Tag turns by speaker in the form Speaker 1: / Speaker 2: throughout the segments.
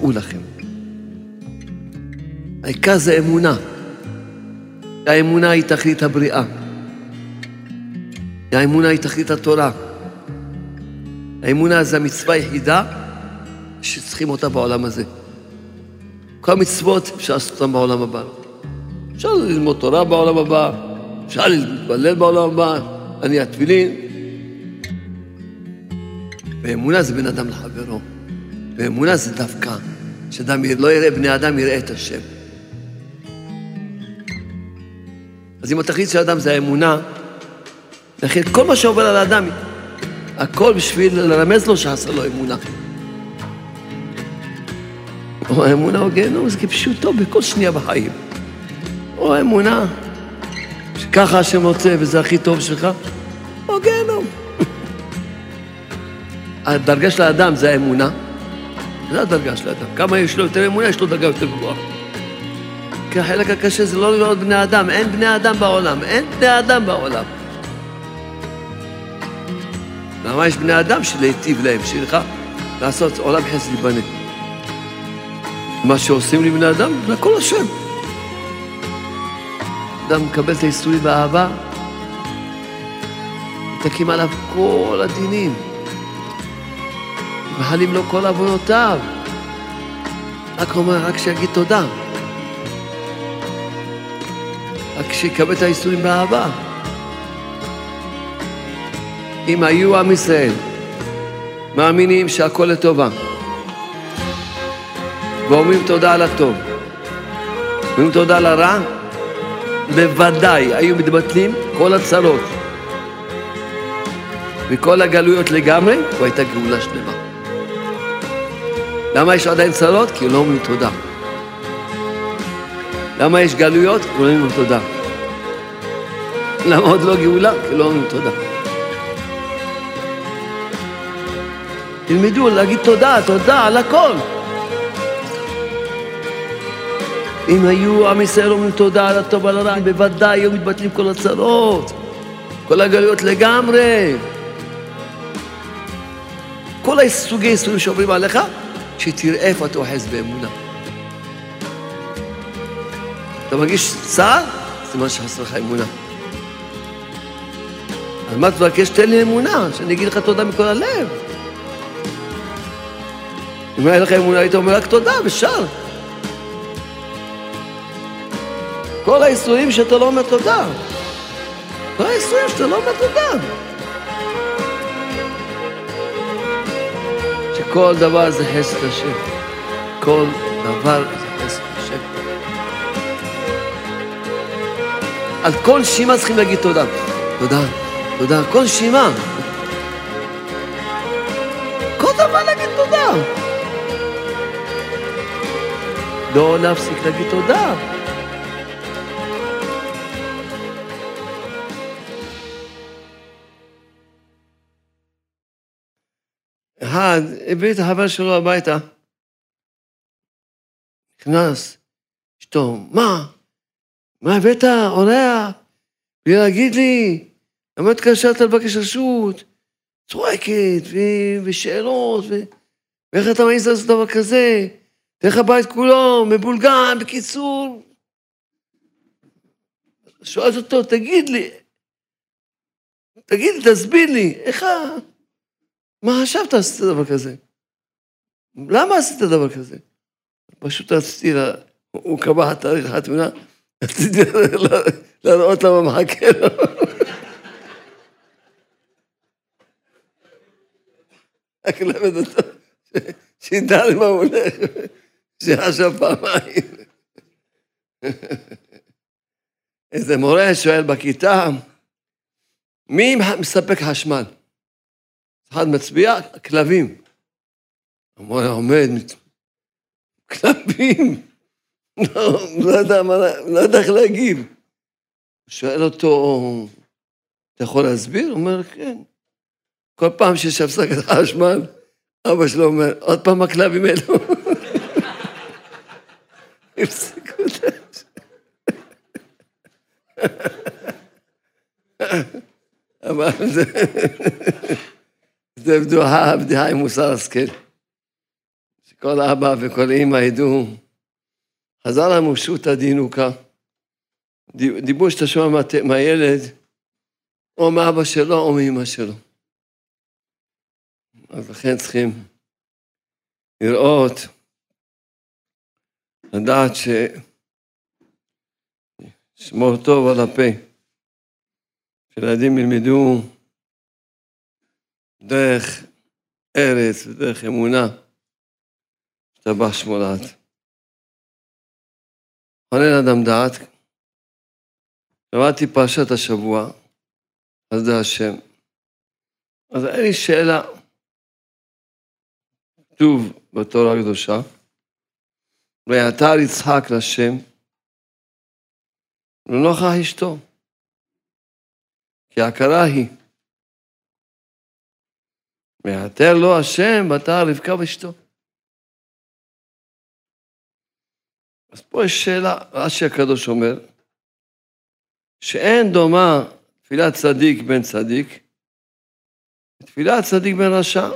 Speaker 1: תדעו לכם. העיקר זה אמונה. האמונה היא תכלית הבריאה. האמונה היא תכלית התורה. האמונה זה המצווה היחידה שצריכים אותה בעולם הזה. כל המצוות אפשר לעשות אותן בעולם הבא. אפשר ללמוד תורה בעולם הבא, אפשר להתפלל בעולם הבא, אני התפילין. ואמונה זה בין אדם לחברו. ואמונה זה דווקא, שאדם לא יראה בני אדם, יראה את השם. אז אם התכלית של האדם זה האמונה, לכן כל מה שעובר על האדם, הכל בשביל לרמז לו שעשה לו אמונה. או האמונה או גיהנום, זה כפשוטו בכל שנייה בחיים. או האמונה, שככה השם רוצה וזה הכי טוב שלך, או גיהנום. הדרגה של האדם זה האמונה, זה הדרגה של האדם. כמה יש לו יותר אמונה, יש לו דרגה יותר גבוהה. כי החלק הקשה זה לא לראות בני אדם, אין בני אדם בעולם, אין בני אדם בעולם. למה יש בני אדם שלהיטיב להם, שלך לעשות עולם חסד ייבנה. מה שעושים לי בני אדם, הכל השם. אדם מקבל את האיסורים באהבה, מתקים עליו כל הדינים, מחלים לו כל עוונותיו. רק אומר, רק שיגיד תודה. רק שיקבל את האיסורים באהבה. אם היו עם ישראל מאמינים שהכל לטובה, ואומרים תודה על הטוב, אומרים תודה על הרע, בוודאי היו מתבטלים כל הצרות וכל הגלויות לגמרי, והייתה גאולה שלמה. למה יש עדיין צרות? כי לא אומרים תודה. למה יש גלויות? כי לא אומרים תודה. למה עוד לא גאולה? כי לא אומרים תודה. תלמדו להגיד תודה, תודה על הכל. אם היו עם ישראל אומרים תודה על הטוב ועל הרע, בוודאי היו מתבטלים כל הצרות, כל הגלויות לגמרי. כל הסוגי איסורים שעוברים עליך, שתראה איפה אתה אוחז באמונה. אתה מרגיש צער? סימן שחסר לך אמונה. אז מה תבקש? תן לי אמונה, שאני אגיד לך תודה מכל הלב. אם היה לך אמונה, היית אומר רק תודה ושר. כל האיסורים שאתה לא אומר תודה. כל האיסורים שאתה לא אומר תודה. שכל דבר זה חסד השם. כל דבר זה חסד השם. על כל שימה צריכים להגיד תודה. תודה, תודה, כל שימה. כל דבר להגיד תודה. לא להפסיק להגיד תודה. אחד הביא את החבר שלו הביתה, נכנס, אשתו, מה? מה הבאת, אורח? בלי להגיד לי, למה התקשרת לבקש רשות? צועקת, ו- ושאלות, ו- ואיך אתה מעז לעשות דבר כזה? איך הבית כולו מבולגן, בקיצור. שואלת אותו, תגיד לי, תגיד לי, תסביר לי, איך ה... מה חשבת עשית דבר כזה? למה עשית דבר כזה? פשוט רציתי, לה... הוא קבע תאריך החתונה, רציתי להראות למה מחכה לו. רק ללמד אותו, שידע למה הוא הולך, שיחשב פעמיים. איזה מורה שואל בכיתה, מי מספק חשמל? אחד מצביע, כלבים. המורה עומד, כלבים. לא, יודע מה, לא יודע איך להגיב. שואל אותו, אתה יכול להסביר? הוא אומר, כן. כל פעם שיש הפסקת חשמל, אבא שלו אומר, עוד פעם הכלבים האלו. הפסיקו את זה. אבל זה... זה בדיחה, בדיחה עם מוסר השכל. שכל אבא וכל אימא ידעו, חזר לנו שו"ת הדינוקה. דיבור שאתה שומע מהילד, או מאבא שלו או מאמא שלו. אז לכן צריכים לראות, לדעת ש... שמור טוב על הפה, שילדים ילמדו דרך ארץ ודרך אמונה, השתבח שמולת. חונן אדם דעת, למדתי פרשת השבוע, אז זה השם. אז אין לי שאלה. כתוב בתורה הקדושה, ויתר יצחק לשם, לנוכח אשתו, כי הכרה היא. ויתר לו השם בתר רבקה ואשתו. אז פה יש שאלה, רש"י הקדוש אומר, שאין דומה תפילת צדיק בן צדיק, תפילת צדיק בן רשע.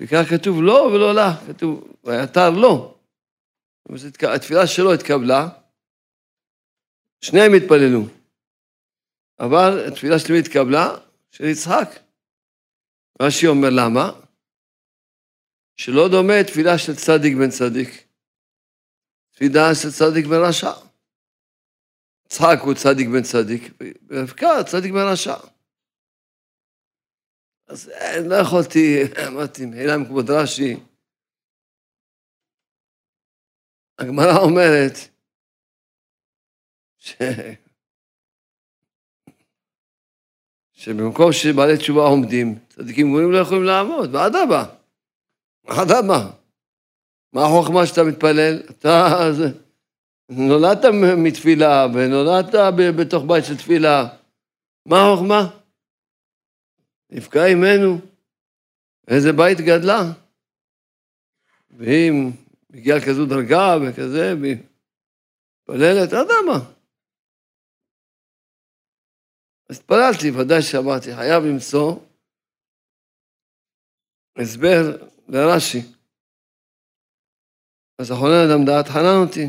Speaker 1: וכך כתוב לא ולא לה, כתוב ויתר לא. התפילה שלו התקבלה, שניהם התפללו. אבל התפילה שלי התקבלה של יצחק. רש"י אומר למה? שלא דומה תפילה של צדיק בן צדיק. תפילה של צדיק בן רשע. יצחק הוא צדיק בן צדיק, ורבקה צדיק בן רשע. אז לא יכולתי, אמרתי, מחילה מכבוד רש"י, הגמרא אומרת ש... שבמקום שבעלי תשובה עומדים, צדיקים גמורים לא יכולים לעמוד, ואדרבה, אדרבה. מה החוכמה שאתה מתפלל? אתה... נולדת מתפילה ונולדת בתוך בית של תפילה, מה החוכמה? נפגע אימנו, איזה בית גדלה. ואם הגיעה כזו דרגה וכזה, והיא מתפללת, אדמה. אז התפללתי, ודאי שאמרתי, חייב למצוא הסבר לרש"י. אז אחרונה אדם דעת חנן אותי.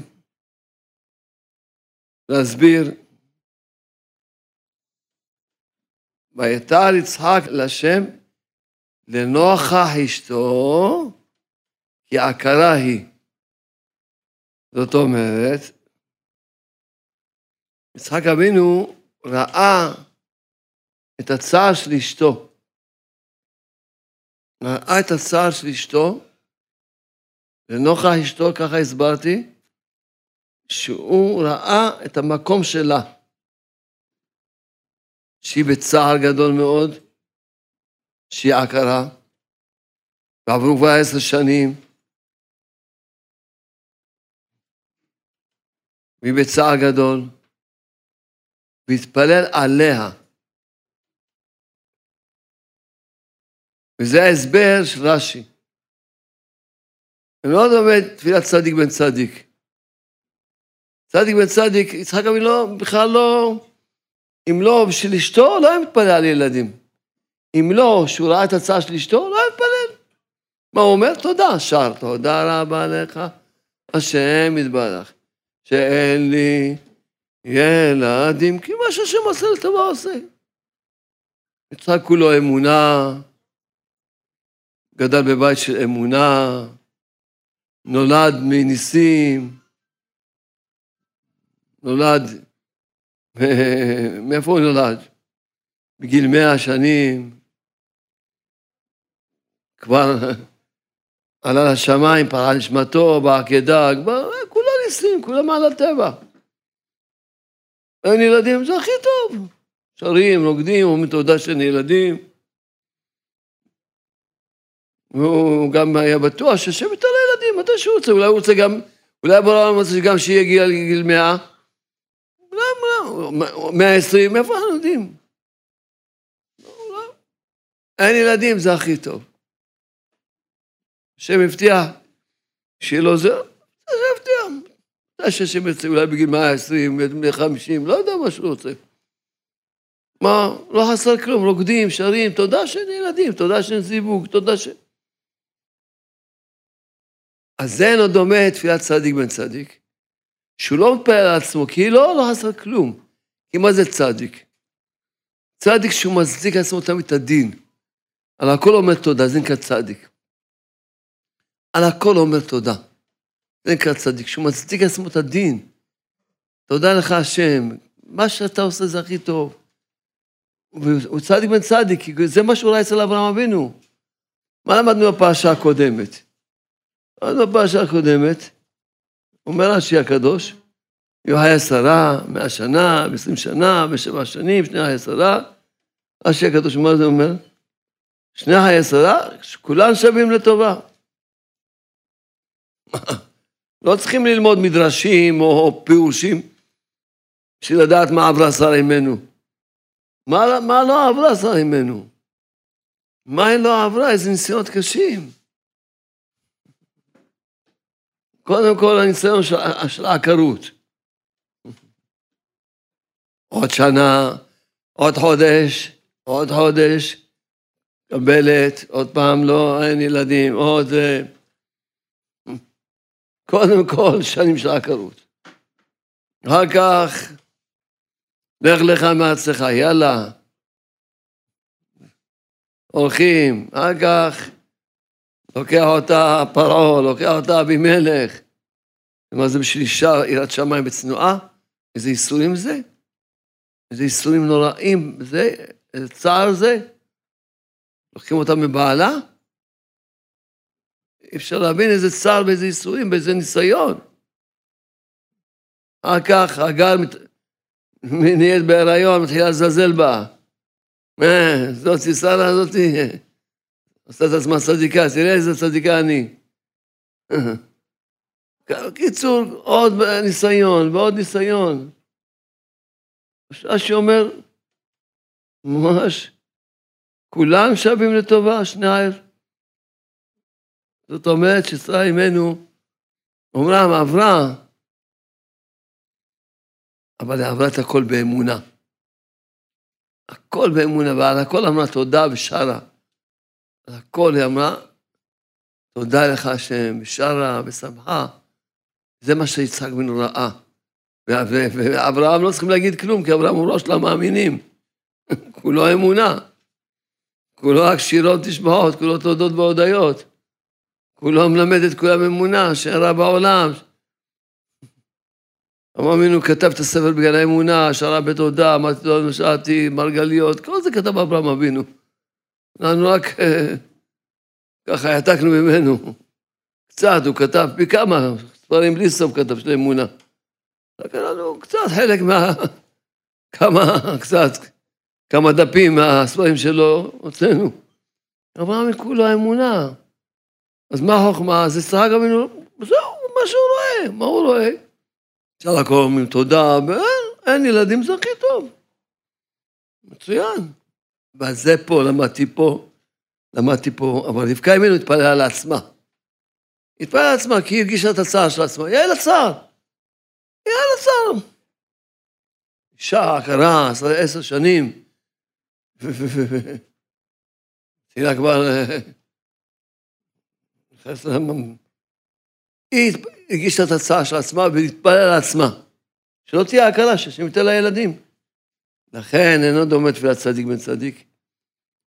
Speaker 1: להסביר. ויתר יצחק לשם לנוכח אשתו, כי עקרה היא. זאת אומרת, יצחק אבינו ראה את הצער של אשתו. ראה את הצער של אשתו, לנוכח אשתו, ככה הסברתי, שהוא ראה את המקום שלה, שהיא בצער גדול מאוד, שהיא עקרה, ועברו כבר עשר שנים, והיא בצער גדול, והתפלל עליה. וזה ההסבר של רש"י. לא לומד תפילת צדיק בן צדיק. צדיק בן צדיק, יצחק אבינו לא, בכלל לא, אם לא בשביל אשתו, לא היה מתפלל על ילדים. אם לא, שהוא ראה את הצעה של אשתו, לא היה מתפלל. מה הוא אומר? תודה, שר, תודה רבה לך, השם יתברך, שאין לי ילדים, כי מה שהשם עושה לטובה עושה. יצחק כולו אמונה, גדל בבית של אמונה, נולד מניסים, נולד, מאיפה הוא נולד? בגיל מאה שנים, כבר עלה לשמיים, פרע נשמתו, בעקדה, כבר כולם ניסים, כולם על הטבע. אין ילדים, זה הכי טוב. שרים, רוקדים, אומרים תודה שאין ילדים. והוא גם היה בטוח שהשם ייתן לילדים, מתי שהוא רוצה, אולי הוא רוצה גם, אולי בעולם רוצה גם שיהיה גיל מאה. מאה עשרים, מאיפה אנחנו יודעים? אין ילדים, זה הכי טוב. השם הבטיח שיהיה לו זה, זה הבטיח. אתה שהשם יצא אולי בגיל מאה עשרים, בגיל חמישים, לא יודע מה שהוא רוצה. מה, לא חסר כלום, רוקדים, שרים, תודה שאין ילדים, תודה שאין זיווג, תודה ש... אז זה אינו דומה תפילת צדיק בן צדיק, שהוא לא מתפלל על עצמו, כי לא, לא עשה כלום. כי מה זה צדיק? צדיק שהוא מצדיק לעצמו תמיד את הדין. על הכל אומר תודה, זה נקרא צדיק. על הכל אומר תודה. זה נקרא צדיק, שהוא מצדיק לעצמו את הדין. תודה לך השם, מה שאתה עושה זה הכי טוב. הוא צדיק בן צדיק, כי זה מה ראה אצל אברהם אבינו. מה למדנו בפרשה הקודמת? למדנו בפרשה הקודמת, אומר רש"י הקדוש, יוחאי עשרה, מאה שנה, עשרים שנה, בשבע שנים, שני עשרה. רש"י הקדוש, מה זה אומר? שני חיי עשרה, כולם שווים לטובה. לא צריכים ללמוד מדרשים או פירושים בשביל לדעת מה עברה שרה אימנו. מה, מה לא עברה שרה אימנו? מה היא לא עברה? איזה ניסיונות קשים. קודם כל הניסיון של, של העקרות. עוד שנה, עוד חודש, עוד חודש, קבלת, עוד פעם לא, אין ילדים, עוד... קודם כל, שנים של עקרות. אחר כך, לך לך מארצך, יאללה. הולכים, אחר כך לוקח אותה פרעה, לוקח אותה אבימלך. מה זה בשביל אישה, יראת שמיים וצנועה? איזה ייסורים זה? איזה ייסורים נוראים זה? איזה צער זה? לוקחים אותה מבעלה? אי אפשר להבין איזה צער ואיזה ייסורים, באיזה ניסיון. אחר כך הגר מת... נהיית בהיריון, מתחילה לזלזל בה. זאתי, שרה זאתי, עושה את עצמה צדיקה, תראה איזה צדיקה אני. קיצור, עוד ניסיון ועוד ניסיון. רש"י אומר, ממש, כולם שווים לטובה, שני הער. זאת אומרת ששרה אימנו, אומנם עברה, אבל היא עברה את הכל באמונה. הכל באמונה, ועל הכל אמרה תודה ושרה. על הכל היא אמרה, תודה לך השם, ושרה ושמחה. זה מה שיצחק בן ראה. ואברהם לא צריכים להגיד כלום, כי אברהם הוא ראש למאמינים. כולו אמונה. כולו רק שירות תשבעות, כולו תודות והודיות. כולו מלמד את כולם אמונה, שאירע בעולם. אברהם כתב את הספר בגלל האמונה, שרה בתודה, אמרתי לו, נשארתי, מרגליות, כל זה כתב אברהם אבינו. אנחנו רק אה, ככה העתקנו ממנו. קצת, הוא כתב פי כמה ספרים בלי סוף כתב של אמונה. רק לנו קצת חלק מה... כמה, קצת, כמה דפים מהספרים שלו הוצאנו. אברהם כולו האמונה. אז מה החוכמה? אז יצחק אבינו, זהו, מה שהוא רואה, מה הוא רואה? אפשר לקרוא אומרים תודה, ואין ילדים, זה הכי טוב. מצוין. ועל זה פה, למדתי פה, למדתי פה, אבל רבקה ימינו התפללה על עצמה. התפללה על עצמה, כי היא הרגישה את הצער של עצמה. יעל הצער. יעל הצער. אישה, עקרה, עשר שנים. תהילה כבר... היא הגישה את הצעה של עצמה והתפלל על עצמה. שלא תהיה הקלה, שהשם ייתן לה ילדים. לכן אינו דומה תפילת צדיק בן צדיק,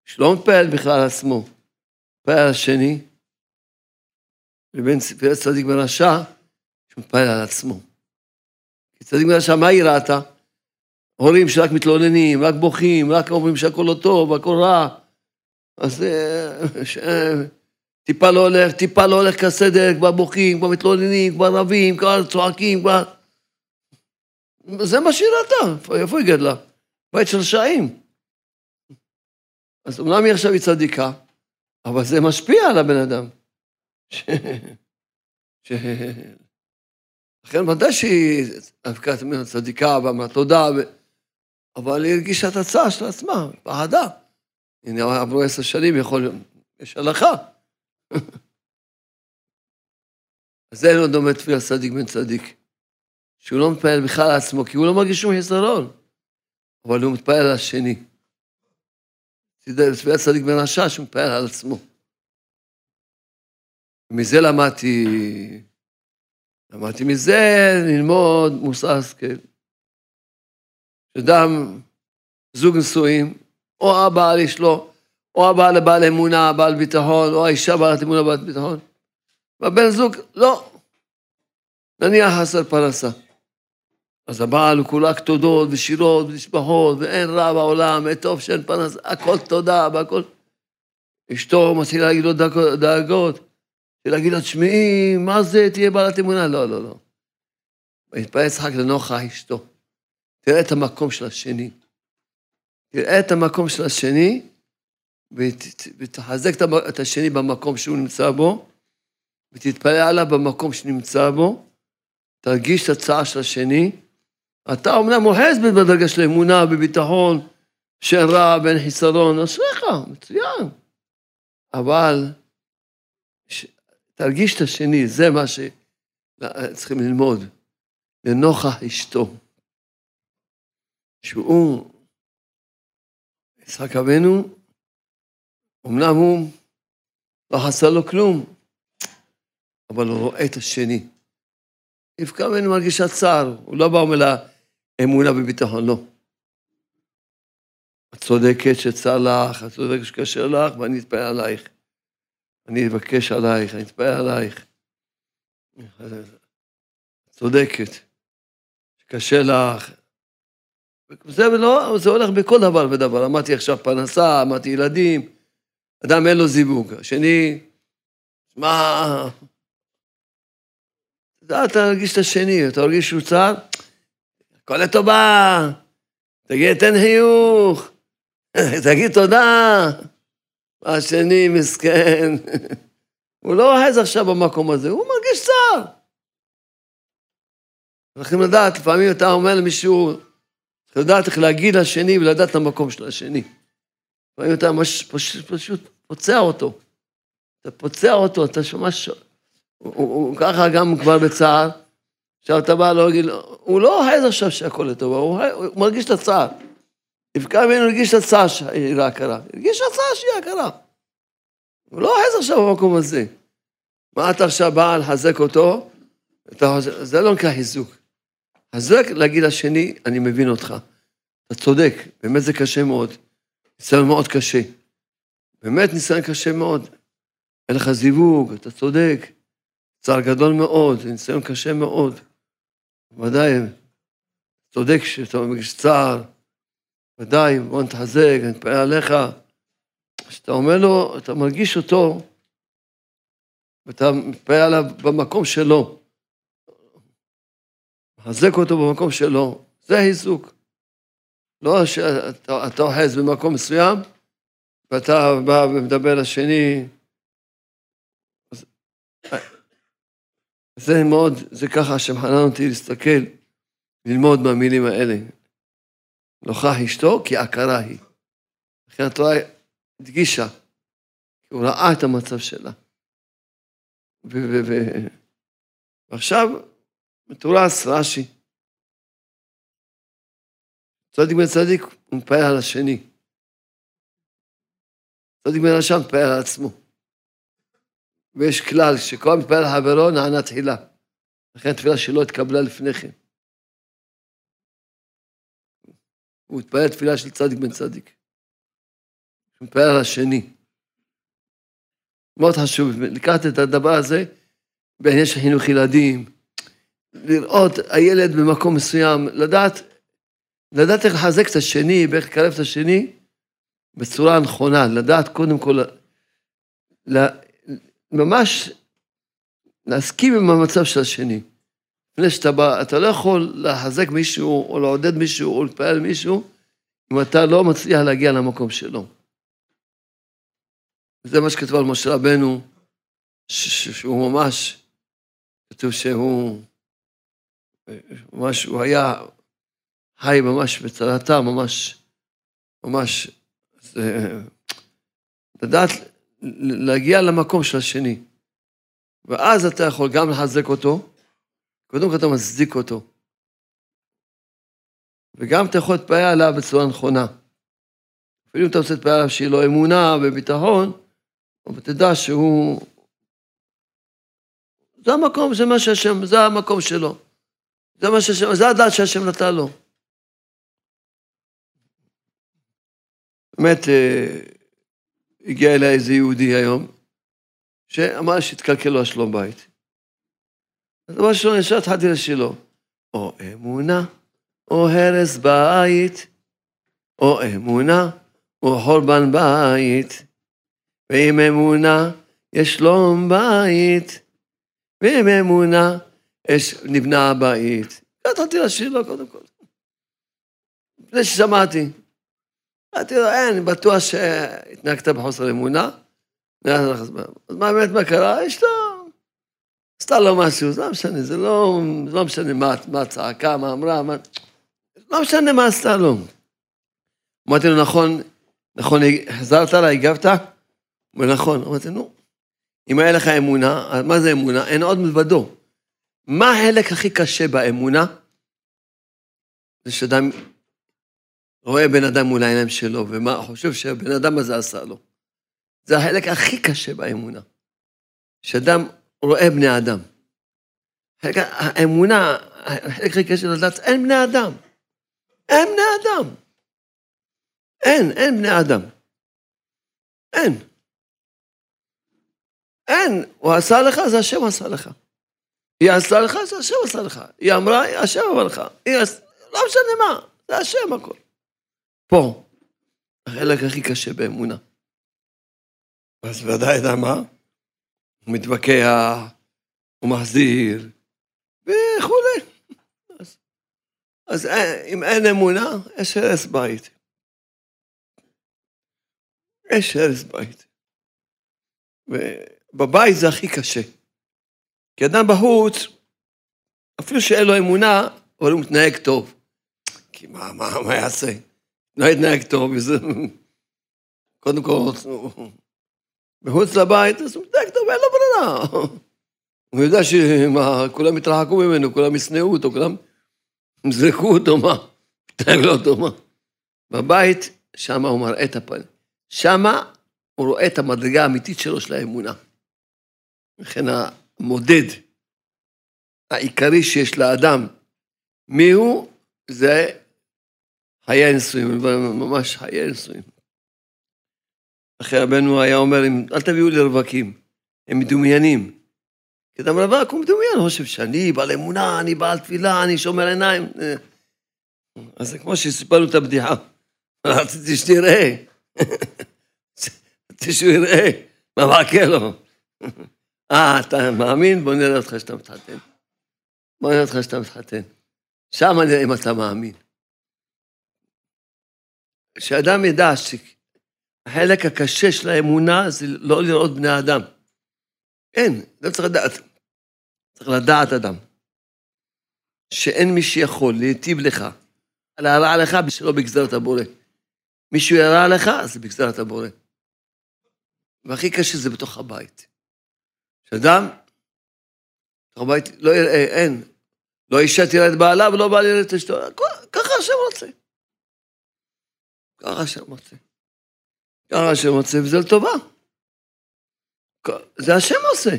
Speaker 1: שלא מתפלל בכלל עצמו, מתפלל על השני, לבין תפילת צדיק בן רשע, שמתפלל על עצמו. כי צדיק בן רשע, מה היא ראתה? הורים שרק מתלוננים, רק בוכים, רק אומרים שהכל לא טוב, הכל רע. אז אה, טיפה לא הולך, טיפה לא הולך כסדר, כבר בוכים, כבר מתלוננים, כבר רבים, כבר צועקים, כבר... זה מה שהיא ראתה, איפה היא גדלה? בית של רשעים. אז אומנם היא עכשיו היא צדיקה, אבל זה משפיע על הבן אדם. ש... ש... לכן ודאי שהיא אבקת ממנה צדיקה ואמרה תודה, ו... אבל היא הרגישה את הצער של עצמה, פחדה. הנה, עברו עשר שנים, יכול להיות, יש הלכה. אז זה לא דומה תפילה צדיק בן צדיק, שהוא לא מתפעל בכלל על עצמו, כי הוא לא מרגיש שום חיסרון, אבל הוא מתפעל על השני. תפילה צדיק בן רשע שהוא מתפעל על עצמו. מזה למדתי, למדתי מזה ללמוד מוסר השכל. אדם, זוג נשואים, או הבעל יש לו, או הבעל לבעל אמונה, בעל ביטחון, או האישה בעלת אמונה, בעלת ביטחון. והבן זוג, לא. נניח חסר פרנסה. אז הבעל הוא כולק תודות ושירות ונשבחות, ואין רע בעולם, וטוב שאין פרנסה, הכל תודה והכל. אשתו מתחילה להגיד לו דאגות, להגיד לו, תשמעי, מה זה, תהיה בעלת אמונה? לא, לא, לא. ויתפלל יצחק לנוכח אשתו. תראה את המקום של השני. תראה את המקום של השני, ותחזק את השני במקום שהוא נמצא בו, ותתפלל עליו במקום שנמצא בו, תרגיש את הצעה של השני. אתה אומנם אוחז בדרגה של אמונה, בביטחון, שאין רע ואין חיסרון, אשריך, מצוין. אבל תרגיש את השני, זה מה שצריכים ללמוד, לנוכח אשתו. שהוא, יצחק אבינו, אמנם הוא לא חסר לו כלום, אבל הוא רואה את השני. רבקה אבינו מרגישה צער, הוא לא בא ואומר לה אמונה וביטחון, לא. את צודקת שצר לך, את צודקת שקשה לך, ואני אתפעל עלייך. אני אבקש עלייך, אני אתפעל עלייך. צודקת, שקשה לך. זה, לא, זה הולך בכל דבר ודבר. אמרתי עכשיו פרנסה, אמרתי ילדים, אדם אין לו זיווג. השני, מה... אתה תרגיש את השני, אתה מרגיש שהוא צר, הכל לטובה, תגיד, תן חיוך, תגיד תודה. השני מסכן, הוא לא אוחז עכשיו במקום הזה, הוא מרגיש צער. צריכים לדעת, לפעמים אתה אומר למישהו, צריך לדעת איך להגיד לשני ולדעת את המקום של השני. לפעמים אתה מש, פשוט, פשוט פוצע אותו. אתה פוצע אותו, אתה ממש... הוא, הוא, הוא ככה גם כבר בצער. עכשיו אתה בא להגיד הוא לא אוחז עכשיו שהכל לטובה, הוא, הוא מרגיש את הצער. רבקה ממנו הרגיש את הצעה שהיא הכרה. הרגיש הצעה שהיא הכרה. הוא לא אוחז עכשיו במקום הזה. מה אתה עכשיו בא לחזק אותו? אתה, זה לא נקרא חיזוק. חזק להגיד לשני, אני מבין אותך. אתה צודק, באמת זה קשה מאוד. ניסיון מאוד קשה. באמת ניסיון קשה מאוד. אין לך זיווג, אתה צודק. צער גדול מאוד, ניסיון קשה מאוד. ודאי, צודק שאתה מרגיש צער. ודאי, בוא נתחזק, נתפעל עליך. כשאתה אומר לו, אתה מרגיש אותו, ואתה מתפעל עליו במקום שלו. מחזק אותו במקום שלו, זה העיסוק. לא שאתה אוחז במקום מסוים, ואתה בא ומדבר לשני. זה מאוד, זה ככה שמחנן אותי להסתכל, ללמוד מהמילים האלה. נוכח אשתו כי עקרה היא. לכן התורה הדגישה, כי הוא ראה את המצב שלה. ועכשיו מתורס רש"י. צדיק בן צדיק הוא מפעל על השני. צדיק בן רשע מפעל על עצמו. ויש כלל שכל מתפעל על חברו נענה תחילה. לכן התפילה שלו התקבלה לפני כן. הוא מתפלל תפילה של צדיק בן צדיק. הוא מתפלל על השני. מאוד חשוב, לקחת את הדבר הזה בעניין של חינוך ילדים, לראות הילד במקום מסוים, לדעת, לדעת איך לחזק את השני ואיך לקרב את השני בצורה הנכונה, לדעת קודם כל, ממש להסכים עם המצב של השני. לפני שאתה בא, אתה לא יכול לחזק מישהו, או לעודד מישהו, או לפעל מישהו, אם אתה לא מצליח להגיע למקום שלו. זה מה שכתוב על משה רבנו, שהוא ממש, כתוב שהוא, ממש, הוא היה חי ממש בצלתה, ממש, ממש, זה, לדעת להגיע למקום של השני. ואז אתה יכול גם לחזק אותו, קודם כל אתה מצדיק אותו. וגם אתה יכול להתפעל עליו בצורה נכונה. אפילו אם אתה רוצה להתפעל עליו שיהיה לו אמונה וביטחון, אבל תדע שהוא זה המקום, זה מה שהשם, זה המקום שלו. זה מה שהשם, זה הדעת שהשם נתן לו. באמת, אה, הגיע אליי איזה יהודי היום, שאמר שהתקלקל לו השלום בית. אז דבר ראשון, ישר התחלתי לשאלו, או אמונה, או הרס בית, או אמונה, או חורבן בית, ועם אמונה יש שלום בית, ועם אמונה יש נבנה הבית. התחלתי לשיר קודם כל. לפני ששמעתי. אמרתי לו, אין, בטוח שהתנהגת בחוסר אמונה. אז מה באמת, מה קרה? אשתו עשתה לו משהו, זה לא משנה, זה לא, זה לא משנה מה, מה צעקה, מה אמרה, מה... לא משנה מה עשתה לו. אמרתי לו, נכון, נכון, חזרת לה, הגבת? הוא אומר, נכון. אמרתי, נו, אם היה לך אמונה, מה זה אמונה? אין עוד מלבדו. מה החלק הכי קשה באמונה? זה שאדם רואה בן אדם מול העיניים שלו, ומה חושב שהבן אדם הזה עשה לו. זה החלק הכי קשה באמונה. שאדם רואה בני אדם. האמונה, החלק הכי קשה לדעת, אין בני אדם. אין בני אדם. אין, אין בני אדם. אין. אין. הוא עשה לך, זה השם עשה לך. היא עשתה לך, זה השם עשה לך. היא אמרה, השם אמר לך. היא עש... לא משנה מה, זה השם הכל. פה, החלק הכי קשה באמונה. אז ודאי, יודע מה? הוא מתווכח, הוא מחזיר, וכולי. אז, אז אה, אם אין אמונה, יש הרס בית. יש הרס בית. ובבית זה הכי קשה. כי אדם בחוץ, אפילו שאין לו אמונה, אבל הוא מתנהג טוב. כי מה, מה, מה יעשה? לא יתנהג טוב, וזה... קודם כל, מחוץ לבית, אז הוא מתנהג טוב, אין לו ברירה. הוא יודע שכולם יתרחקו ממנו, כולם ישנאו אותו, כולם יזרקו אותו, מה? מתנהג לא טוב, מה? בבית, שם הוא מראה את הפנים. שם הוא רואה את המדרגה האמיתית שלו, של האמונה. לכן המודד העיקרי שיש לאדם, מיהו? זה חיי הנישואים, ממש חיי הנישואים. אחרי רבנו היה אומר, אל תביאו לי רווקים, הם מדומיינים. כי אדם רווק הוא מדומיין, חושב שאני בעל אמונה, אני בעל תפילה, אני שומר עיניים. אז זה כמו שסיפרנו את הבדיחה. רציתי שתראה. רציתי שהוא יראה מה מחכה לו. אה, אתה מאמין? בוא נראה אותך שאתה מתחתן. בוא נראה אותך שאתה מתחתן. שם נראה אם אתה מאמין. שאדם ידע שהחלק הקשה של האמונה זה לא לראות בני אדם. אין, לא צריך לדעת. צריך לדעת אדם. שאין מי שיכול להיטיב לך, להרע לך שלא בגזרת הבורא. מישהו ירע לך, זה בגזרת הבורא. והכי קשה זה בתוך הבית. שאדם, בתוך הבית לא יראה, אין. לא אישה תראה את בעלה ולא בעל יראה את אשתו. ככה השם רוצה. ככה השם רוצה. ככה השם רוצה, וזה לטובה. זה השם עושה.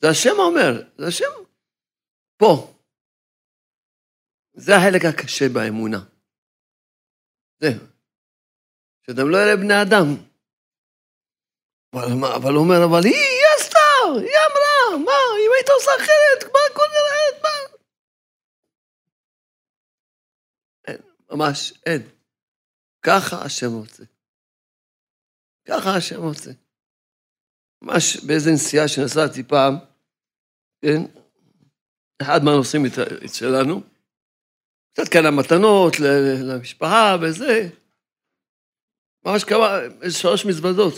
Speaker 1: זה השם אומר, זה השם. פה. זה החלק הקשה באמונה. זה. שאדם לא יראה בני אדם. אבל, אבל הוא אומר, אבל היא, היא עשתה, היא אמרה, מה, אם היית עושה אחרת, מה הכל נראית, מה? אין, ממש, אין. ככה השם רוצה. ככה השם רוצה. ממש באיזה נסיעה שנסעתי פעם, כן, אחד מהנושאים שלנו, קצת כאלה מתנות למשפחה וזה, ממש כמה, איזה שלוש מזוודות.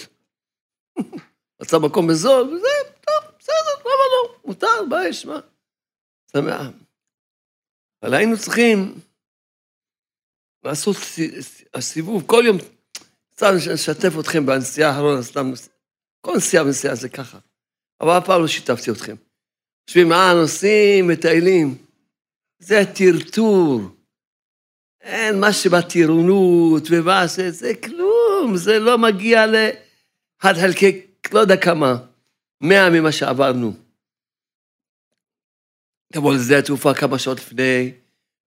Speaker 1: מצא מקום בזול, וזה, טוב, בסדר, למה לא? מותר, מה יש, מה? שמח. אבל היינו צריכים לעשות הסיבוב, כל יום, סתם לשתף אתכם בנסיעה האחרונה, סתם, כל נסיעה ונסיעה זה ככה. אבל אף פעם לא שיתפתי אתכם. חושבים, מה, נוסעים, מטיילים. זה טרטור. אין מה שבטירונות ומה זה, זה כלום, זה לא מגיע לאחד חלקי, לא יודע כמה, מאה ממה שעברנו. תבוא לשדה התעופה כמה שעות לפני,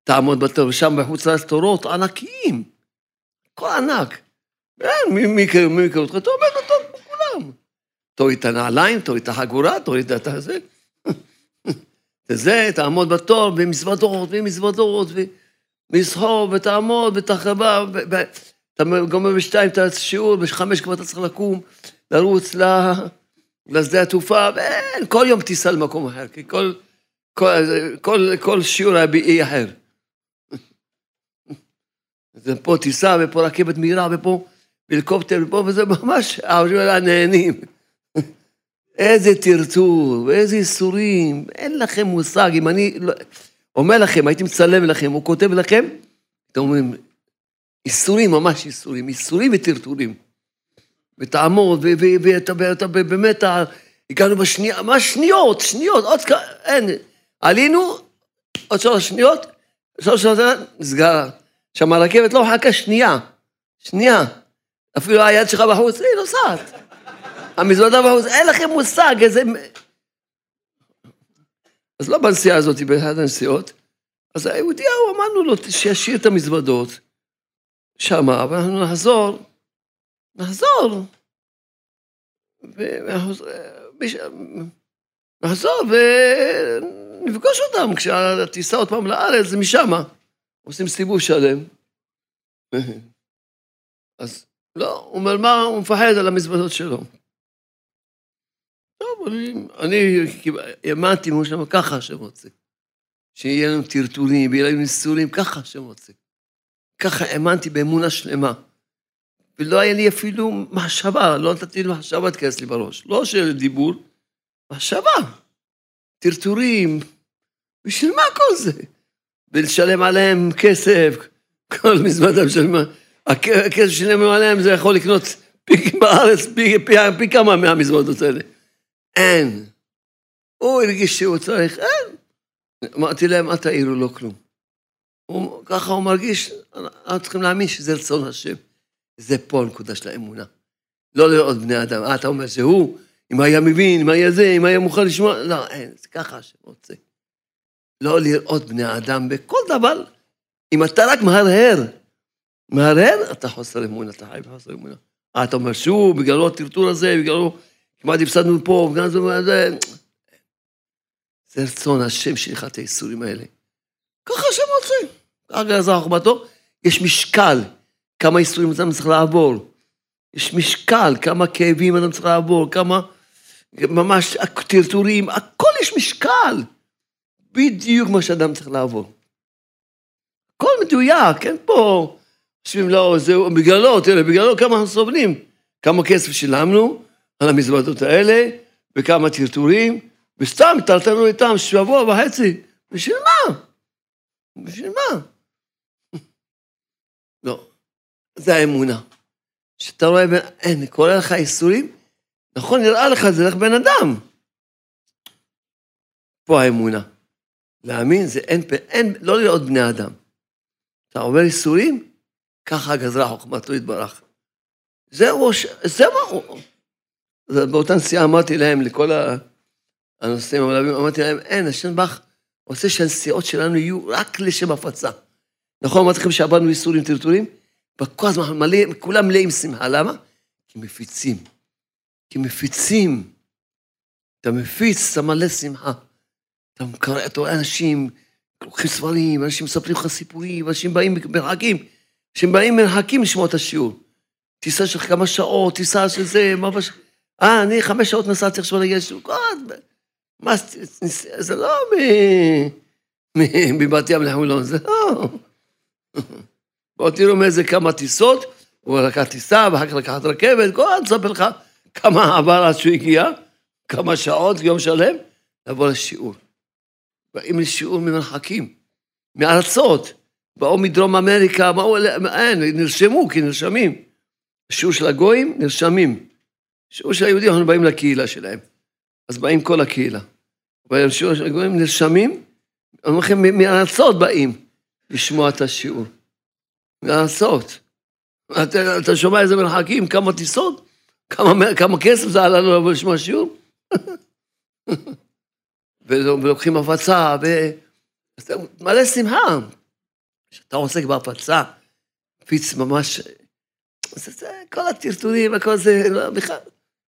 Speaker 1: תעמוד בתור, שם בחוץ לארץ תורות ענקיים, הכל ענק. אין, מי מכיר אותך? אתה עומד בתור כמו כולם. תוריד את הנעליים, תוריד את החגורה, תוריד את הזה. וזה, תעמוד בתור, במזוודות, ומזוודות, ומסחור, ותעמוד, ותחרבה, אתה גומר בשתיים את השיעור, בחמש כבר אתה צריך לקום, לרוץ לשדה התעופה, ואין, כל יום טיסה למקום אחר, כי כל, כל, כל, כל שיעור היה באי אחר. זה פה טיסה, ופה רכבת מהירה, ופה הליקופטר, ופה, וזה ממש, העובדים האלה נהנים. איזה טרטור, ואיזה ייסורים, אין לכם מושג. אם אני לא, אומר לכם, הייתי מצלם לכם, הוא כותב לכם, אתם אומרים, ייסורים, ממש ייסורים, ייסורים וטרטורים. ותעמוד, ואתה באמת, הגענו בשנייה, מה שניות, שניות, עוד כמה, אין. עלינו, עוד שלוש שניות, שלוש שניות, נסגר. שם הרכבת לא מחכה שנייה, שנייה. אפילו היד שלך בחוץ, היא נוסעת. המזוודה בחוץ, אין לכם מושג, איזה... אז לא בנסיעה הזאת, באחת הנסיעות, אז היהודי ההוא אמרנו לו, שישאיר את המזוודות שמה, ואנחנו נחזור, נחזור. נחזור ונפגוש אותם כשהטיסה עוד פעם לארץ, זה משמה. עושים סיבוב שלם. אז לא, הוא אומר, מה, הוא מפחד על המזוודות שלו. טוב, אני, אני האמנתי, כמו שאמר, ככה השם רוצה. שיהיה לנו טרטורים, יהיה לנו ניסורים, ככה השם רוצה. ככה האמנתי באמונה שלמה. ולא היה לי אפילו מחשבה, לא נתתי לי מחשבה תיכנס לי בראש. לא של דיבור, מחשבה. טרטורים, בשביל מה כל זה? ולשלם עליהם כסף, כל של מה, הכסף שלהם עליהם זה יכול לקנות פי, בארץ פי, פי, פי כמה מהמזוודות האלה. אין. הוא הרגיש שהוא צריך, אין. אמרתי להם, אל תעירו לו כלום. הוא, ככה הוא מרגיש, אנחנו צריכים להאמין שזה רצון השם. זה פה הנקודה של האמונה. לא לראות בני אדם. אה, אתה אומר שהוא, אם היה מבין, אם היה זה, אם היה מוכן לשמוע, לא, אין, זה ככה השם רוצה. לא לראות בני אדם בכל דבר. אם אתה רק מהרהר, מהרהר, אתה חוסר אמונה, אתה חי בחוסר אמונה. אה, אתה אומר שהוא, בגללו הטרטור הזה, בגללו כמעט הפסדנו פה, בגלל זה, זה רצון השם שלך את הייסורים האלה. ככה השם רוצה. ככה זה חוכמתו. יש משקל, כמה ייסורים אדם צריך לעבור. יש משקל, כמה כאבים אדם צריך לעבור, כמה ממש טרטורים, הכל יש משקל. בדיוק מה שאדם צריך לעבור. הכל מדויק, אין פה, חושבים, לא, זהו, בגללו, תראה, בגללו כמה אנחנו סובלים. כמה כסף שילמנו על המזוודות האלה, וכמה טרטורים, וסתם טרטרנו איתם שבוע וחצי. בשביל מה? בשביל מה? לא, זה האמונה. כשאתה רואה, אין, קורה לך איסורים, נכון, נראה לך, זה לך בן אדם. פה האמונה. להאמין זה אין, אין, לא לראות בני אדם. אתה עובר איסורים, ככה גזרה חוכמתו יתברך. זהו, זה מה הוא. באותה נסיעה אמרתי להם, לכל הנושאים המלווים, אמרתי להם, אין, השם בך רוצה שהנסיעות שלנו יהיו רק לשם הפצה. נכון, אמרתי לכם שעברנו איסורים טרטורים? וכל הזמן מלא, כולם מלאים שמחה. למה? כי מפיצים. כי מפיצים. אתה מפיץ, אתה מלא שמחה. אתה קורא, אתה רואה אנשים, לוקחים ספרים, אנשים מספרים לך סיפורים, אנשים באים מרחקים, אנשים באים מרחקים לשמוע את השיעור. טיסה של כמה שעות, טיסה של זה, מה בש... אה, אני חמש שעות נסעתי עכשיו להגיע לשיעור. מה, זה לא מבת ים לחולון, זה לא. בואו תראו מאיזה כמה טיסות, הוא לקח טיסה, ואחר כך לקחת רכבת, כל הזמן נספר לך כמה עבר עד שהוא הגיע, כמה שעות, יום שלם, לבוא לשיעור. באים לשיעור ממרחקים, מארצות, באו מדרום אמריקה, באו, אין, נרשמו, כי נרשמים. שיעור של הגויים, נרשמים. שיעור של היהודים, אנחנו באים לקהילה שלהם. אז באים כל הקהילה. בשיעור של הגויים נרשמים, אני אומר לכם, מארצות באים לשמוע את השיעור. מארצות. אתה, אתה שומע איזה מרחקים, כמה טיסות? כמה, כמה כסף זה עלה לבוא לשמוע שיעור? ולוקחים הפצה, ו... מלא שמחה. כשאתה עוסק בהפצה, פיץ ממש... זה, זה, כל הטרטורים, הכל זה, לא, בכלל,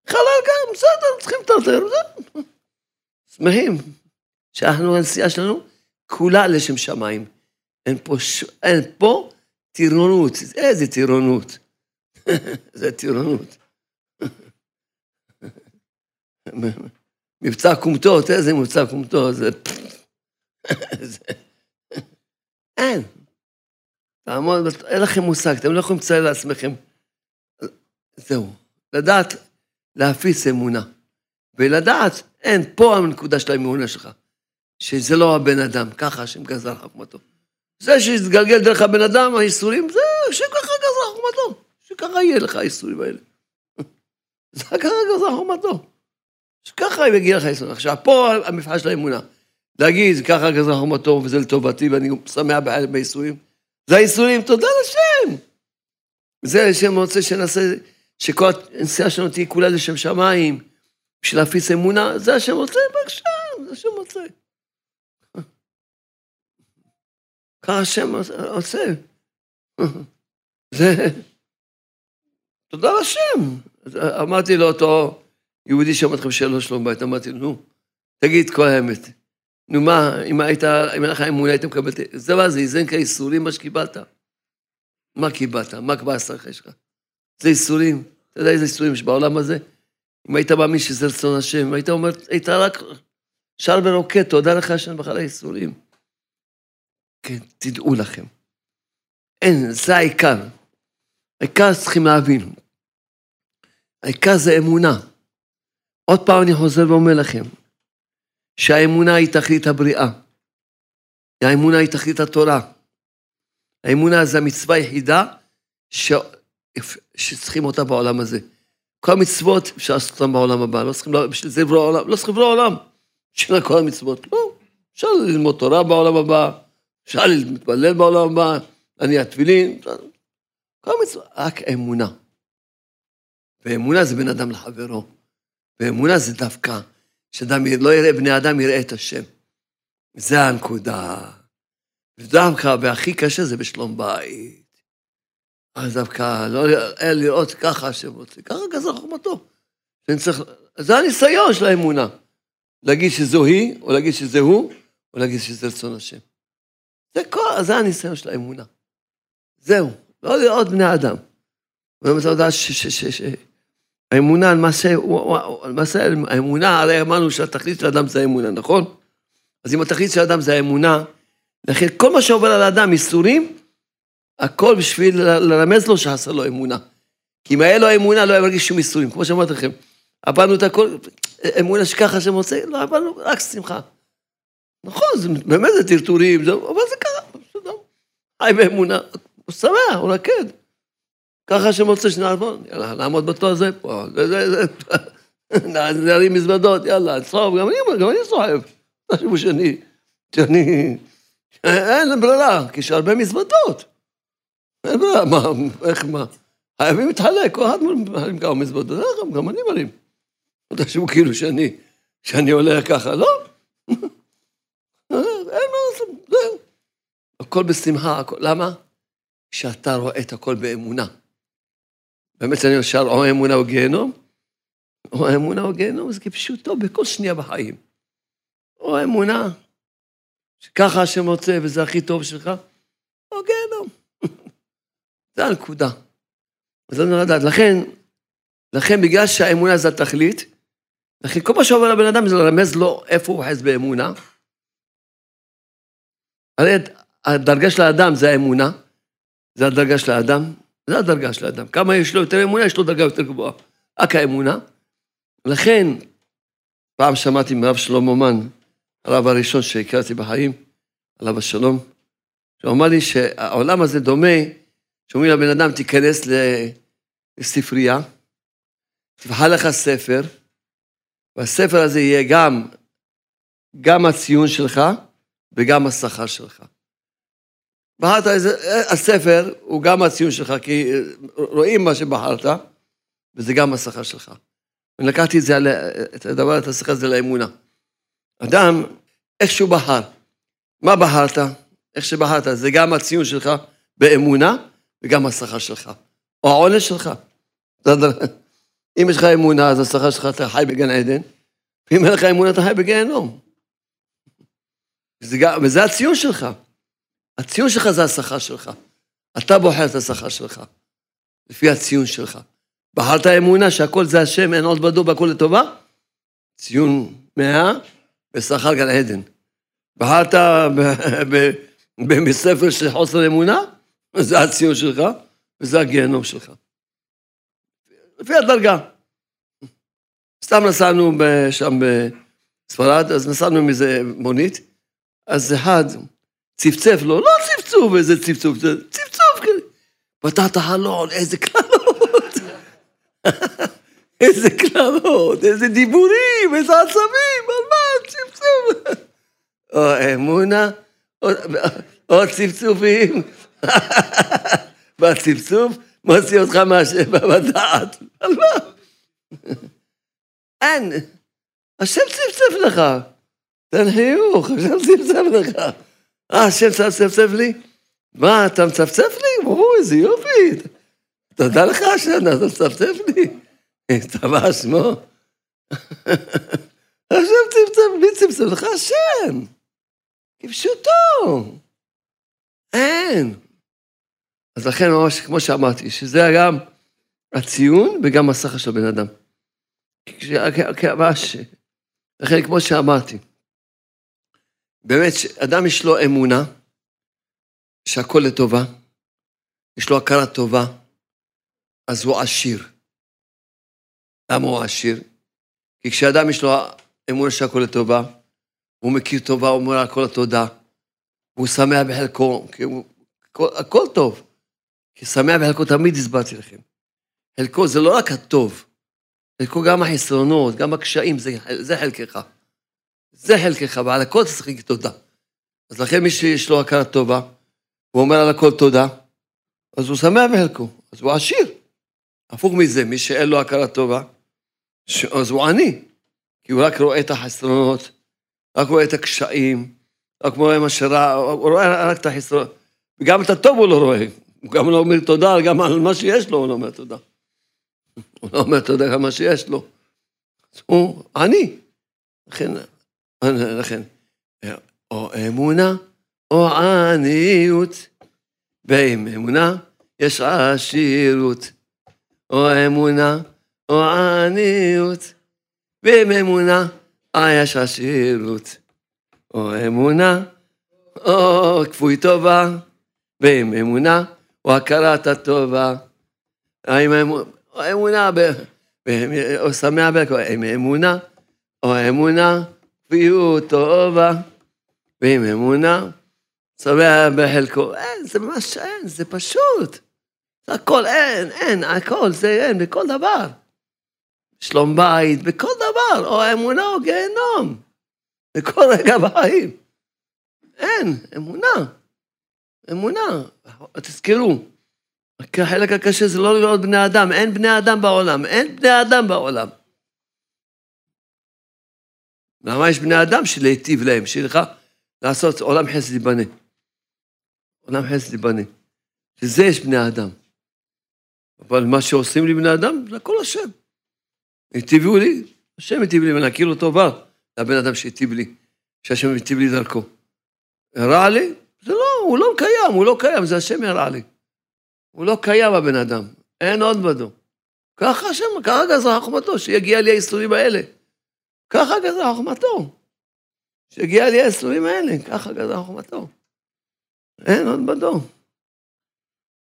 Speaker 1: חלל גם, בסדר, צריכים לטרטר, זהו. שמחים שאנחנו, הנסיעה שלנו, כולה לשם שמיים. אין פה, ש... אין פה טירונות, איזה טירונות. זה טירונות. מבצע כומתות, איזה מבצע כומתות, זה... אין. תעמוד, אין לכם מושג, אתם לא יכולים לצייר לעצמכם. זהו, לדעת להפיץ אמונה. ולדעת, אין, פה הנקודה של האמונה שלך. שזה לא הבן אדם, ככה השם גזר חכמתו. זה שיתגלגל דרך הבן אדם, האיסורים, זה שככה גזר חכמתו. שככה יהיה לך האיסורים האלה. זה ככה גזר חכמתו. שככה יגיע לך איסורים. עכשיו, פה המבחן של האמונה. להגיד, ככה גזר חכמתו וזה לטובתי ואני שמח באיסורים. זה האיסורים, תודה לשם. זה השם רוצה שנעשה, שכל הנסיעה שלנו תהיה כולה לשם שמיים, בשביל להפיץ אמונה, זה השם רוצה, בבקשה, זה השם רוצה. ככה השם עושה. זה... תודה לשם. אמרתי לאותו יהודי שאמרתי לכם שאלה שלום בית, אמרתי נו, תגיד כל האמת. נו מה, אם היית, אם היה לך אמונה, היית מקבל... זה מה זה, איזן כאיסורים מה שקיבלת. מה קיבלת? מה כבר לך שלך? זה איסורים. אתה יודע איזה איסורים יש בעולם הזה? אם היית מאמין שזה רצון השם, היית אומר, היית רק שר ורוקד, תודה לך השם בכלל האיסורים. כן, תדעו לכם. אין, זה העיקר. העיקר צריכים להבין. העיקר זה אמונה. עוד פעם אני חוזר ואומר לכם, שהאמונה היא תכלית הבריאה. האמונה היא תכלית התורה. האמונה זה המצווה היחידה ש... שצריכים אותה בעולם הזה. כל המצוות אפשר לעשות אותן בעולם הבא, לא צריכים, בשביל זה לברוא עולם, לא צריכים לברוא עולם. בשביל כל המצוות, לא. אפשר ללמוד תורה בעולם הבא, אפשר להתפלל בעולם הבא, להניע תפילין, כל המצוות, רק אמונה. ואמונה זה בין אדם לחברו. ואמונה זה דווקא, שאדם לא יראה בני אדם, יראה את השם. זה הנקודה. ודווקא, והכי קשה זה בשלום בית. אז דווקא, לא לראות ככה השם רוצה, ככה גזר חוכמתו. צריך, זה הניסיון של האמונה. להגיד שזו היא, או להגיד שזה הוא, או להגיד שזה רצון השם. זה כל, זה הניסיון של האמונה. זהו, לא לראות בני אדם. ואתה יודע שהאמונה, למעשה, למעשה, האמונה, הרי אמרנו שהתכלית של האדם זה האמונה, נכון? אז אם התכלית של האדם זה האמונה, לכן כל מה שעובר על האדם, איסורים, הכל בשביל לרמז לו שחסר לו אמונה. כי אם היה לו אמונה, לא היה מרגיש שום איסורים, כמו שאמרתי לכם. עברנו את הכל, אמונה שככה שמוצא, לא עברנו רק שמחה. נכון, זה, באמת זה טרטורים, אבל זה ככה. חי באמונה, הוא שמח, הוא רקד. ככה שמוצא שנעבוד, יאללה, נעמוד בתור הזה פה, נרים מזוודות, יאללה, צחוב, גם אני, גם אני צוחב. משהו שאני, שאני, אין ברירה, כי יש הרבה מזוודות. אין ברירה, מה, איך, מה? חייבים להתחלק, כל אחד מרים כמה מזוודות, גם אני מרים. תחשבו כאילו שאני, שאני עולה ככה, לא? אין מה לעשות, זהו. הכל בשמחה, הכל, למה? כשאתה רואה את הכל באמונה. באמת אני ישר, או אמונה או גיהנום, או אמונה או גיהנום, זה כפשוטו בכל שנייה בחיים. או אמונה, שככה השם רוצה וזה הכי טוב שלך, או גיהנום. זה הנקודה. אז אני לדעת, לכן, לכן בגלל שהאמונה זה התכלית, לכן כל מה שעובר לבן אדם זה לרמז לו איפה הוא חס באמונה. הרי הדרגה של האדם זה האמונה, זה הדרגה של האדם, זה הדרגה של האדם. כמה יש לו יותר אמונה, יש לו דרגה יותר גבוהה. רק האמונה. לכן, פעם שמעתי מרב שלמה מן, הרב הראשון שהכרתי בחיים, עליו השלום, שהוא אמר לי שהעולם הזה דומה, שאומרים לבן אדם, תיכנס לספרייה, תבחר לך ספר, והספר הזה יהיה גם, גם הציון שלך וגם השכר שלך. בחרת איזה, הספר הוא גם הציון שלך, כי רואים מה שבחרת, וזה גם השכר שלך. אני לקחתי את זה, את הדבר, את השכר הזה לאמונה. אדם, איך שהוא בחר. מה בחרת? איך שבחרת, זה גם הציון שלך באמונה וגם השכר שלך, או העונש שלך. אם יש לך אמונה, אז השכר שלך אתה חי בגן עדן, ואם אין לך אמונה, אתה חי בגיהנום. וזה הציון שלך. הציון שלך זה השכר שלך. אתה בוחר את השכר שלך, לפי הציון שלך. בחרת אמונה שהכל זה השם, אין עוד בדו, והכל לטובה? ציון מאה ושכר גן עדן. בחרת בספר של חוסר אמונה? זה הציון שלך, וזה הגיהנום שלך. לפי הדרגה. סתם נסענו שם בספרד, אז נסענו איזה מונית, אז אחד צפצף לו, לא צפצוף, איזה צפצוף, צפצוף כזה. פתח את החלון, איזה קללות. איזה קללות, איזה דיבורים, איזה עצבים, על מה צפצוף? או אמונה, או צפצופים. והצפצוף מוציא אותך בדעת. על מה? אין. השם צפצף לך. תן חיוך, השם צפצף לך. אה, השם צפצף לי? מה, אתה מצפצף לי? ברור, איזה יופי. תודה לך השם, אתה מצפצף לי. טבע שמו. השם צפצף, מי צפצף לך? השם. כפשוטו. אין. אז לכן ממש, כמו שאמרתי, שזה גם הציון וגם השכר של הבן אדם. ממש, לכן כמו שאמרתי, באמת, אדם יש לו אמונה שהכל לטובה, יש לו הכרה טובה, אז הוא עשיר. למה הוא עשיר? כי כשאדם יש לו אמונה שהכל לטובה, הוא מכיר טובה, הוא אומר הכל לתודה, והוא שמח בחלקו, הוא, הכל, הכל טוב. כי שמח בחלקו תמיד הסברתי לכם. חלקו זה לא רק הטוב, חלקו גם החסרונות, גם הקשיים, זה, זה חלקך. זה חלקך, ועל הכל אתה צריך להגיד תודה. אז לכן מי שיש לו הכרה טובה, הוא אומר על הכל תודה, אז הוא שמח בחלקו, אז הוא עשיר. הפוך מזה, מי שאין לו הכרה טובה, אז הוא עני, כי הוא רק רואה את החסרונות, רק רואה את הקשיים, רק רואה מה שרע, הוא רואה רק את החסרונות, וגם את הטוב הוא לא רואה, הוא גם לא אומר תודה, גם על מה שיש לו הוא לא אומר תודה. הוא לא אומר תודה על מה שיש לו. הוא עני. לכן, לכן, או אמונה או עניות, ועם אמונה יש עשירות. או אמונה או עניות, ועם אמונה יש עשירות. או אמונה או כפוי טובה, ועם אמונה או הכרת הטובה. עם האמונה, או שמח עם אמונה, או אמונה, כפיות טובה, ועם אמונה, שמח בחלקו. אין, זה ממש אין, זה פשוט. הכל אין, אין, הכל זה אין, בכל דבר. שלום בית, בכל דבר, או אמונה או גיהנום. בכל רגע בחיים. אין, אמונה. אמונה. תזכרו, החלק הקשה זה לא לראות בני אדם, אין בני אדם בעולם, אין בני אדם בעולם. למה יש בני אדם שלהיטיב להם, שיהיה לך לעשות עולם חסד ייבנה. עולם חסד ייבנה. שזה יש בני אדם. אבל מה שעושים לי בני אדם, זה הכל השם. היטיבו לי, השם היטיב לי, ואני אכיר לו טובה לבן אדם שהיטיב לי, שהשם היטיב לי דרכו. רע לי? זה לא, הוא לא קיים, הוא לא קיים, זה השם ירע לי. הוא לא קיים הבן אדם, אין עוד בדו. ככה השם, ככה גזרה חוכמתו, שיגיע לי האיסורים האלה. ככה גזרה חוכמתו. שיגיע לי האיסורים האלה, ככה גזרה חוכמתו. אין עוד בדו.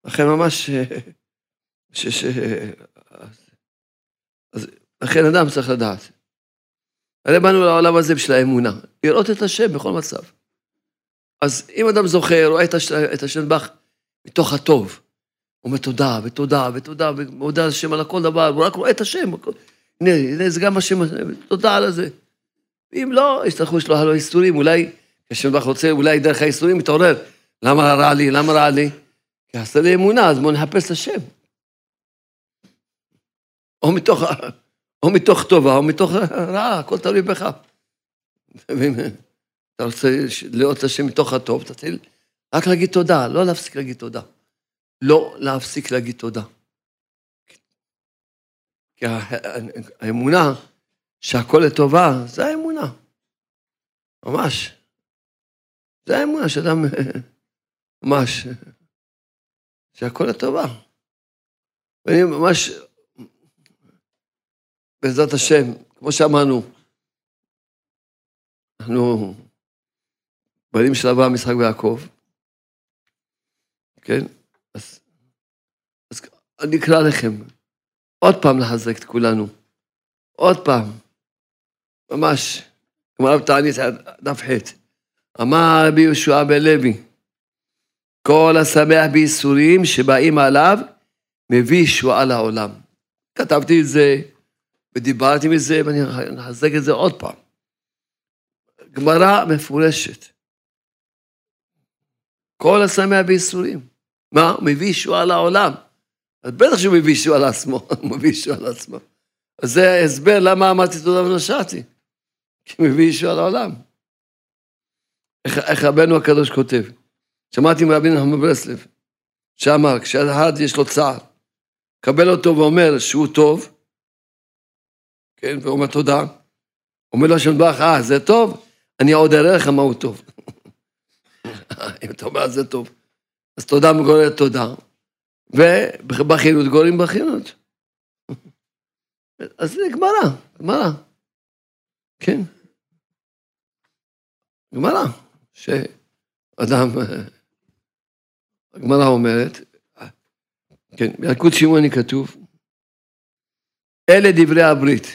Speaker 1: לכן ממש... ש... ש... אז לכן אדם צריך לדעת. הרי באנו לעולם הזה בשביל האמונה, לראות את השם בכל מצב. אז אם אדם זוכר, רואה את השם בך מתוך הטוב, הוא אומר תודה ותודה ותודה, ומודה השם על כל דבר, הוא רק רואה את השם. הנה, הנה זה גם השם, תודה על זה. ואם לא, יצטרכו לשלוח לו איסורים, אולי, ברוך רוצה, אולי דרך האיסורים מתעורר. למה רע לי? למה רע לי? כי עשה לי אמונה, אז בואו נחפש את השם. או מתוך, או מתוך טובה, או מתוך רעה, הכל תלוי בך. אתה רוצה לראות את השם מתוך הטוב, תתחיל רק להגיד תודה, לא להפסיק להגיד תודה. לא להפסיק להגיד תודה. כי האמונה שהכל לטובה, זה האמונה. ממש. זה האמונה שאדם, ממש, שהכל לטובה. ואני ממש, בעזרת השם, כמו שאמרנו, אנחנו בנים של אברהם, יצחק ויעקב, כן? אז, אז אני אקרא לכם עוד פעם לחזק את כולנו. עוד פעם. ממש. גמרא בתענית, דף ח'. אמר רבי יהושע בן לוי, כל השמח בייסורים שבאים עליו, מביא ישועה לעולם. כתבתי את זה ודיברתי מזה, ואני אחזק את זה עוד פעם. גמרא מפורשת. כל השמח בייסורים. מה? מביא ישועה לעולם. אז בטח שהוא מביא ישועה לעצמו, הוא מביא ישועה לעצמו. אז זה ההסבר למה אמרתי תודה ונשעתי. כי מביא ישועה לעולם. איך, איך רבנו הקדוש כותב. שמעתי מרבי נחמן ברסלב, שאמר, כשאחד יש לו צער, קבל אותו ואומר שהוא טוב, כן, ואומר תודה, אומר לו השם ברך, אה, זה טוב? אני עוד אראה לך מה הוא טוב. אם אתה אומר זה טוב. אז תודה מגוררת תודה, ובכינות גוררים בכינות. אז זה גמרא, גמרא. כן. גמרא, שאדם, הגמרא אומרת, כן, בילקוט שמעוני כתוב, אלה דברי הברית.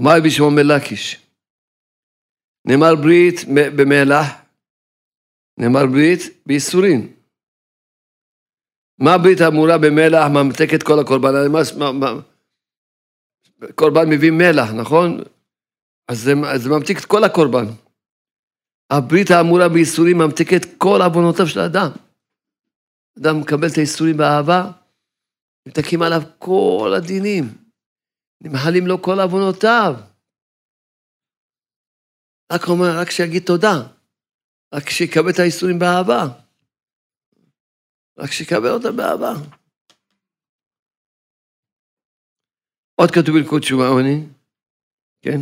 Speaker 1: אמר רבי שמעון מלקיש, נאמר ברית במלח, נאמר ברית בייסורין. מה הברית האמורה במלח ממתקת כל הקורבן? מה, מה, קורבן מביא מלח, נכון? אז זה, זה ממתיק את כל הקורבן. הברית האמורה בייסורים ממתיקת כל עוונותיו של האדם. אדם מקבל את הייסורים באהבה, נמתקים עליו כל הדינים, נמחלים לו כל עוונותיו. רק אומר, רק שיגיד תודה. רק שיקבל את האיסורים באהבה. רק שיקבל אותם באהבה. עוד כתוב בלכות תשובה עוני, כן?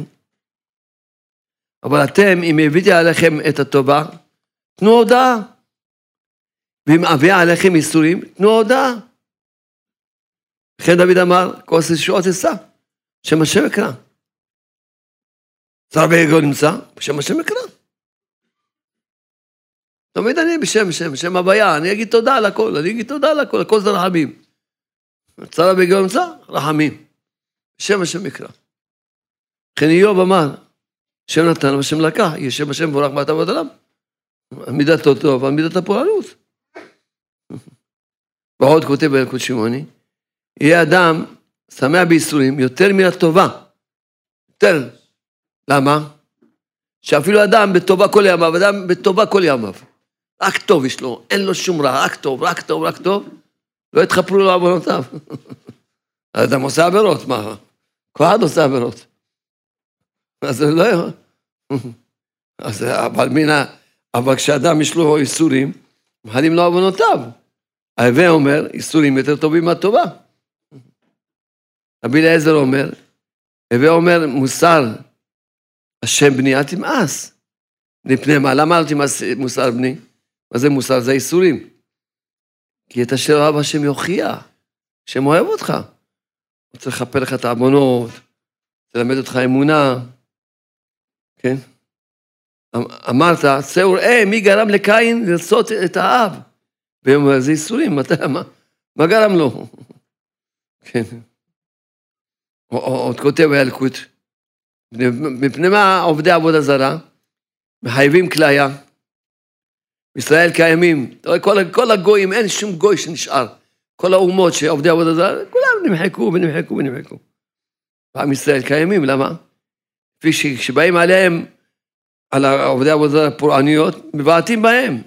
Speaker 1: אבל אתם, אם הבאתי עליכם את הטובה, תנו הודעה. ואם אביא עליכם איסורים, תנו הודעה. לכן דוד אמר, כוס ישועות אשא, שם השם אקרא. שר ויגו נמצא, בשם השם אקרא. תמיד אני בשם, בשם, בשם הוויה, אני אגיד תודה על הכל, אני אגיד תודה על הכל, הכל זה רחמים. צרה בגלל נמצא, רחמים. בשם השם יקרא. לכן איוב אמר, השם נתן והשם לקח, יהיה שם השם מבורך מעתה ועד עולם. מידתו טוב, על מידת הפורענות. ועוד כותב בילקוט שמעוני, יהיה אדם שמח בייסורים יותר מן הטובה. יותר. למה? שאפילו אדם בטובה כל ימיו, אדם בטובה כל ימיו. רק טוב יש לו, אין לו שום רע, רק טוב, רק טוב, רק טוב. לא יתחפרו לו עוונותיו. האדם עושה עבירות, מה? כל אחד עושה עבירות. אז זה לא... אז אבל מן אבל כשאדם יש לו איסורים, מחלים לו עוונותיו. ההווה אומר, איסורים יותר טובים מהטובה. רבי אליעזר אומר, הווה אומר, מוסר השם בני אל תמאס. מפני מה? למה אל תמאס מוסר בני? מה זה מוסר? זה איסורים. כי את אשר אוהב השם יוכיח, השם אוהב אותך. הוא צריך לכפר לך את העוונות, ללמד אותך אמונה, כן? אמ, אמרת, צאו ראה, מי גרם לקין לרצות את האב? והוא אומר, זה איסורים, מתי, מה, מה גרם לו? כן. עוד כותב הילקוט, מפני מה עובדי עבודה זרה מחייבים כליה? בישראל קיימים, אתה רואה, כל, כל הגויים, אין שום גוי שנשאר. כל האומות שעובדי עבודה זרה, כולם נמחקו ונמחקו ונמחקו. ועם ישראל קיימים, למה? כפי שכשבאים עליהם, על עובדי עבודה פורעניות, מבעטים בהם.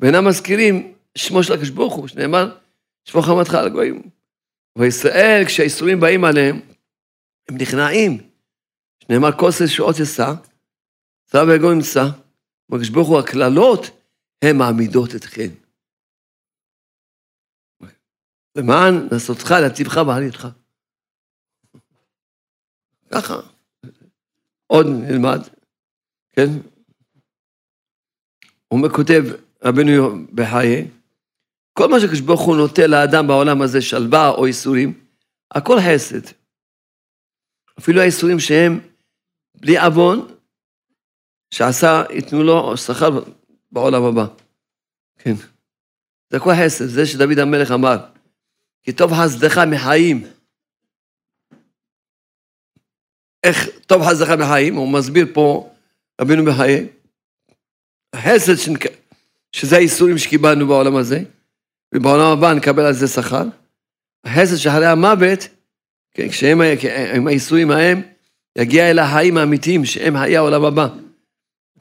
Speaker 1: ואינם מזכירים שמו של הקדוש ברוך הוא, שנאמר, שמו חמתך על הגויים. וישראל, כשהאיסורים באים עליהם, הם נכנעים. שנאמר כוס רשועות אשא, צבא ויגון ימצא, הקדוש ברוך הוא הקללות, הן מעמידות אתכם. למען נסותך להציבך בעלייתך. ככה. עוד נלמד, כן? הוא כותב, רבנו בחיי, כל מה שקדוש ברוך הוא נוטה לאדם בעולם הזה, שלווה או ייסורים, הכל חסד. אפילו הייסורים שהם בלי עוון, שעשה, ייתנו לו שכר בעולם הבא. כן. זה הכל חסד, זה שדוד המלך אמר, כי טוב חסדך מחיים. איך טוב חסדך מחיים? הוא מסביר פה, רבינו בחיי, החסד, שזה האיסורים שקיבלנו בעולם הזה, ובעולם הבא נקבל על זה שכר. החסד שאחרי המוות, כן, כשהם, עם האיסורים ההם, יגיע אל החיים האמיתיים, שהם חיי העולם הבא.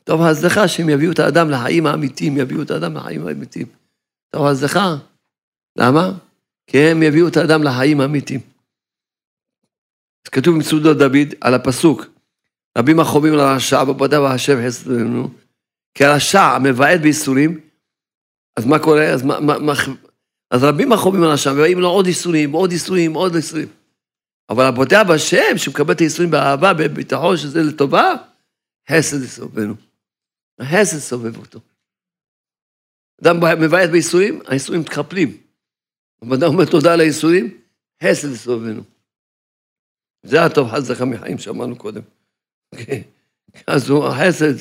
Speaker 1: טוב ההצלחה שהם יביאו את האדם לחיים האמיתיים, יביאו את האדם לחיים האמיתיים. טוב ההצלחה. למה? כי הם יביאו את האדם לחיים האמיתיים. אז כתוב במצודות דוד על הפסוק, רבים החומים על הרשע, בבודה והשם חסדנו, כי הרשע מבעט בייסורים, אז מה קורה? אז, מה, מה, אז רבים החומים על הרשע, ובאים לו עוד ייסורים, עוד ייסורים, עוד ייסורים. אבל הבודה בהשם, שמקבל את הייסורים באהבה, בביטחון שזה לטובה, חסד יסובבנו. החסד סובב אותו. אדם מבעט בייסורים, הייסורים מתקפלים. אדם אומר תודה על הייסורים, חסד יסובבנו. זה הטוב לך מחיים שאמרנו קודם. אוקיי? אז הוא החסד,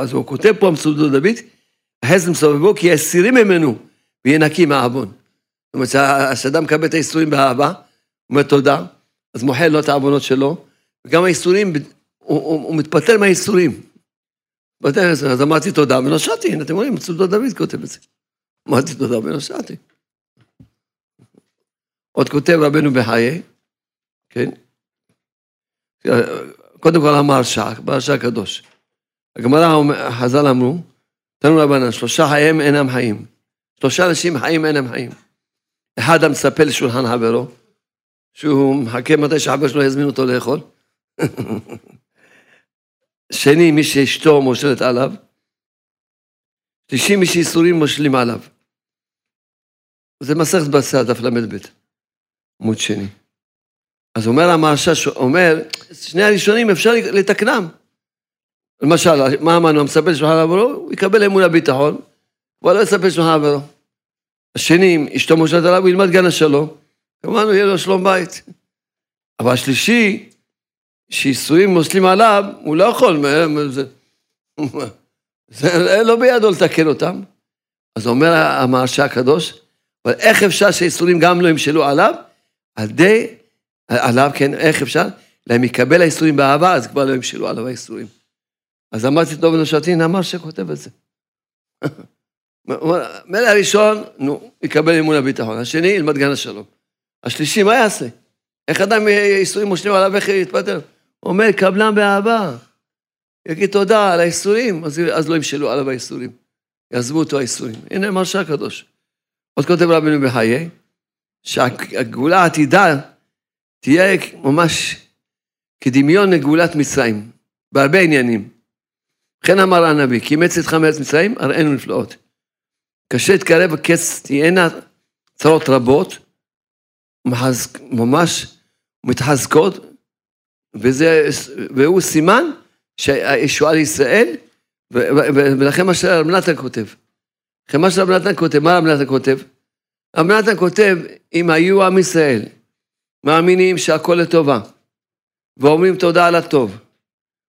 Speaker 1: אז הוא כותב פה המסודות דוד, החסד מסובבו כי יסירים ממנו ויהיה נקי מהעוון. זאת אומרת, כשאדם מקבל את הייסורים באהבה, אומר תודה, אז מוחל לו את העוונות שלו, וגם הייסורים, הוא, מתפטר מהייסורים. אז אמרתי תודה ונושעתי, הנה אתם רואים, מסודות דוד כותב את זה. אמרתי תודה ונושעתי. עוד כותב רבנו בחיי, כן? קודם כל המרשע, מרשע הקדוש. הגמרא, חז"ל אמרו, תנו רבנן, שלושה חיים אינם חיים. שלושה אנשים חיים אינם חיים. אחד המצפה לשולחן חברו, שהוא מחכה מתי שהחבר שלו יזמין אותו לאכול. שני, מי שאשתו מושלת עליו. שלישי, מי שאיסורים מושלים עליו. זה מסכת בשר, דף ל"ב. עמוד שני. אז אומר המרשש, אומר, שני הראשונים אפשר לתקנם. למשל, מה אמרנו, המספר לשולחן עברו, הוא יקבל אמון הביטחון, אבל לא יספר לשולחן עברו. השני, אם אשתו מושלת עליו, הוא ילמד גן השלום, כמובן הוא יהיה לו שלום בית. אבל השלישי, שאיסורים מוסלים עליו, הוא לא יכול, זה, זה לא בידו לתקן אותם. אז אומר המרשע הקדוש, אבל איך אפשר שאיסורים גם לא ימשלו עליו? על די, עליו, כן, איך אפשר? להם יקבל האיסורים באהבה, אז כבר לא ימשלו עליו האיסורים. אז אמרתי, טוב, נשתין, אמר שכותב את זה. מילא הראשון, נו, יקבל אמון הביטחון. השני, ילמד גן השלום. השלישי, מה יעשה? איך אדם איסורים מושלים עליו, איך יתפטר? אומר, קבלם באהבה. יגיד תודה על האיסורים, אז, אז לא ימשלו עליו האיסורים. יעזבו אותו האיסורים. הנה מרשה הקדוש. עוד כותב רבינו בחיי, שהגאולה העתידה תהיה ממש כדמיון לגאולת מצרים, בהרבה עניינים. וכן אמר הנביא, כי אימץ אתך מארץ מצרים, הראינו נפלאות. קשה להתקרב הקץ, תהיינה צרות רבות, ממש מתחזקות, וזה, והוא סימן שהישועה לישראל, ולכן מה שרב נתן כותב. לכן מה שרב נתן כותב, מה רב נתן כותב? רב נתן כותב, אם היו עם ישראל מאמינים שהכל לטובה, ואומרים תודה על הטוב,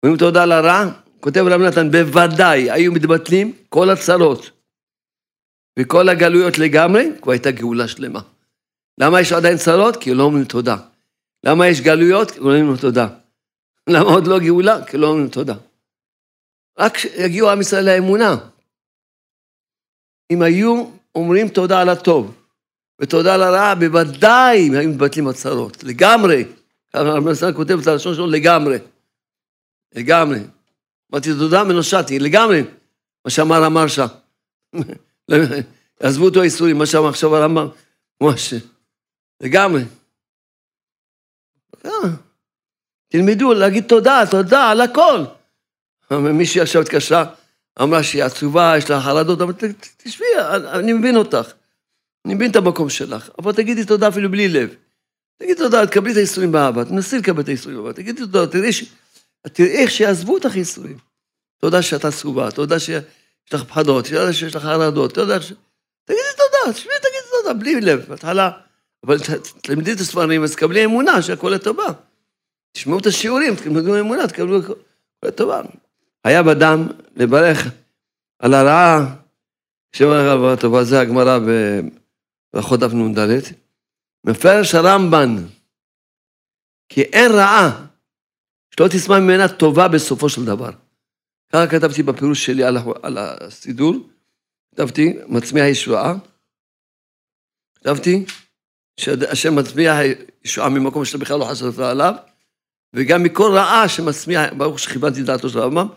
Speaker 1: אומרים תודה על הרע, כותב רב נתן, בוודאי היו מתבטלים כל הצרות וכל הגלויות לגמרי, כבר הייתה גאולה שלמה. למה יש עדיין צרות? כי לא אומרים תודה. למה יש גלויות? כי לא אומרים תודה. למה עוד לא גאולה? כי לא אומרים תודה. רק יגיעו עם ישראל לאמונה. אם היו אומרים תודה על הטוב, ותודה על הרע, בוודאי היו מתבטלים הצרות, לגמרי. הרב נסן כותב את הלשון שלו לגמרי. לגמרי. אמרתי תודה ונושעתי, לגמרי. מה שאמר המרשה. עזבו אותו האיסורים, מה שאמר עכשיו הרמב"ם, ממש, לגמרי. אה, תלמדו להגיד תודה, תודה על הכל. מישהי עכשיו התקשרה, אמרה שהיא עצובה, יש לה חרדות, אמרתי, תשבי, אני מבין אותך. אני מבין את המקום שלך, אבל תגידי תודה אפילו בלי לב. תגידי תודה, תקבלי את הייסורים באהבה, תנסי לקבל את הייסורים באהבה, תגידי תודה, תראי, ש... תראי איך שיעזבו אותך ייסורים. תודה שאת עצובה, תודה שיש לך פחדות, תודה שיש לך חרדות, תודה ש... תגידי תודה, תשבי, תגידי תודה, בלי לב, בהתחלה. אבל תלמדי את הספרים, אז תקבלי אמונה שהכל לטובה. תשמעו את השיעורים, תלמדו אמונה, תקבלו הכל לטובה. היה בדם לברך על הרעה, שאומר הרב הטובה, זה הגמרא בברכות דף נ"ד, מפרש הרמב"ן, כי אין רעה שלא תשמע ממנה טובה בסופו של דבר. ככה כתבתי בפירוש שלי על, הסידור, כתבתי, מצמיח ישועה, כתבתי שהשם מצמיח ישועה ממקום שאתה בכלל לא חשבת עליו, וגם מכל רעה שמצמיח, ברוך שכיוונתי דעתו של הרמב"ם,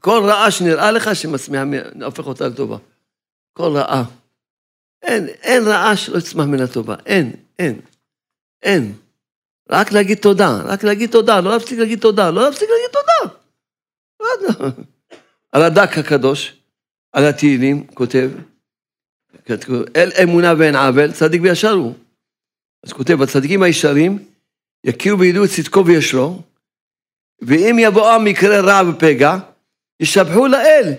Speaker 1: כל רעה שנראה לך שמצמיח, הופך אותה לטובה. כל רעה. אין, אין רעה שלא יצמח ממנה טובה. אין, אין, אין. רק להגיד תודה, רק להגיד תודה, לא להפסיק להגיד תודה, לא להפסיק להגיד תודה. על הדק הקדוש, על התהילים, כותב, אל אמונה ואין עוול, צדיק וישר הוא. אז כותב, הצדיקים הישרים יכירו וידעו את צדקו וישרו, ואם יבואם מקרה רע ופגע, ישבחו לאל.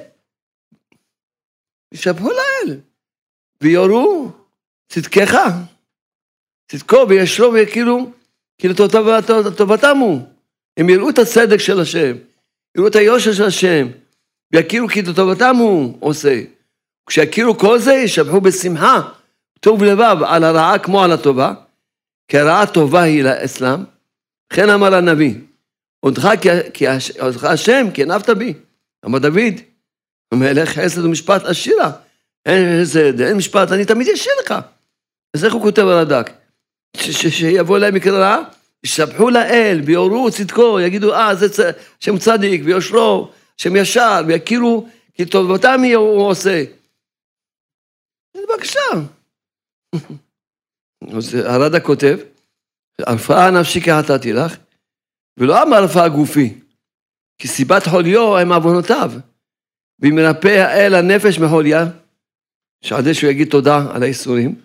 Speaker 1: ישבחו לאל. ויורו צדקך, צדקו וישרו ויכירו, כאילו טובתם הוא. הם יראו את הצדק של השם, יראו את היושר של השם, ויכירו כי טובתם הוא עושה. כשיכירו כל זה, ישבחו בשמחה, טוב לבב, על הרעה כמו על הטובה, כי הרעה טובה היא לאסלאם. וכן אמר הנביא, עודך השם, כי ענבת בי. אמר דוד, המלך חסד ומשפט עשירה. אין חסד, אין משפט, אני תמיד אשאיר לך. אז איך הוא כותב על הדק? שיבוא להם מקרה רע, ישבחו לאל, ויורו צדקו, יגידו, אה, זה שם צדיק, ויושרו, שם ישר, ויכירו, כי טובתם הוא עושה. בבקשה. אז הרדה כותב, הרפאה נפשי כהתתי לך, ולא אמר רפאה גופי, כי סיבת חוליו הם עוונותיו, ואם מרפא האל הנפש מחוליה, זה שהוא יגיד תודה על האיסורים,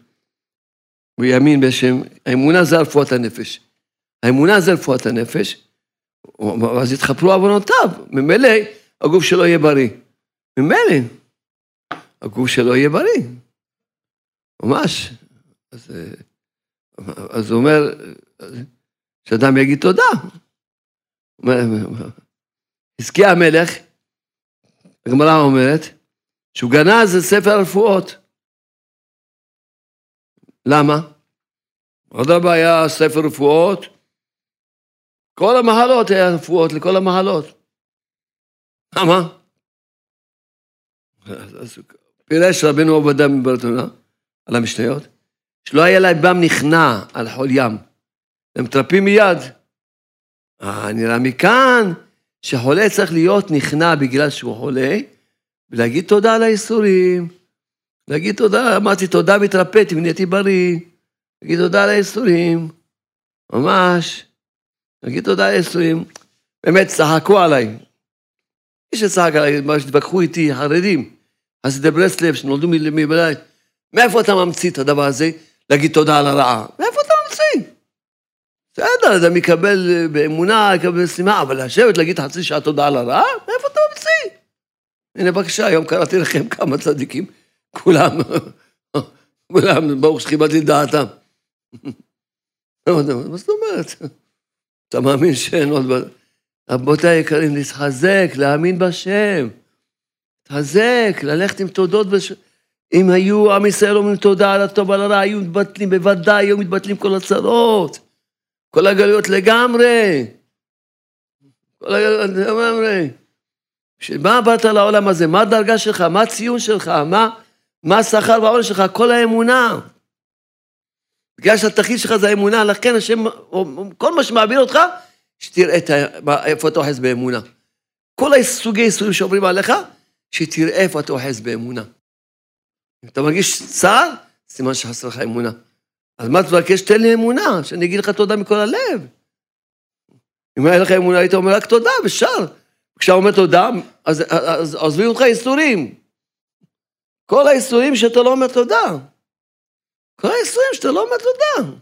Speaker 1: ויאמין בשם, האמונה זה רפואת הנפש. האמונה זה רפואת הנפש, אז יתחפרו עוונותיו, ממילא הגוף שלו יהיה בריא. ממילא, הגוף שלו יהיה בריא. ממש. אז, אז הוא אומר, שאדם יגיד תודה. חזקיה המלך, הגמרא אומרת, שהוא גנז את ספר הרפואות. למה? עוד רבה היה ספר רפואות, כל המהלות היה רפואות לכל המהלות. למה? אז פירש רבנו עובדיה מברטונה על המשניות, שלא היה להם בם נכנע על חול ים. הם מתרפים מיד. אה, נראה מכאן שחולה צריך להיות נכנע בגלל שהוא חולה, ולהגיד תודה על האיסורים. להגיד תודה, אמרתי תודה והתרפאתי ונהייתי בריא. להגיד תודה על האיסורים. ממש. להגיד תודה על האיסורים. באמת, צחקו עליי. מי שצחק עליי, מה שהתווכחו איתי, חרדים. חסידי ברסלב, שנולדו מבית. מאיפה אתה ממציא את הדבר הזה? להגיד תודה על הרעה. מאיפה אתה ממציא? בסדר, אדם יקבל באמונה, יקבל בשמחה, אבל לשבת להגיד חצי שעה תודה על הרעה? מאיפה אתה ממציא? הנה, בבקשה, היום קראתי לכם כמה צדיקים, כולם, כולם, ברוך שכיבדתי דעתם. מה זאת אומרת? אתה מאמין שאין עוד... רבותיי היקרים, להתחזק, להאמין בשם. להתחזק, ללכת עם תודות בשם. אם היו עם ישראל אומרים תודה על הטוב ועל הרע, היו מתבטלים, בוודאי היו מתבטלים כל הצרות. כל הגלויות לגמרי. כל הגלויות לגמרי. מה באת לעולם הזה? מה הדרגה שלך? מה הציון שלך? מה, השכר והעונש שלך? כל האמונה. בגלל שהתכלית שלך זה האמונה, לכן השם, כל מה שמעביר אותך, שתראה. איפה אתה אוחז באמונה. כל הסוגי איסורים שעוברים עליך, שתראה איפה אתה אוחז באמונה. אם אתה מרגיש צער, סימן שחסר לך אמונה. אז מה תבקש? תן לי אמונה, שאני אגיד לך תודה מכל הלב. אם היה לך אמונה, היית אומר רק תודה, ושר. כשאתה אומר תודה, אז, אז עוזבים אותך איסורים. כל האיסורים שאתה לא אומר תודה. כל האיסורים שאתה לא אומר תודה.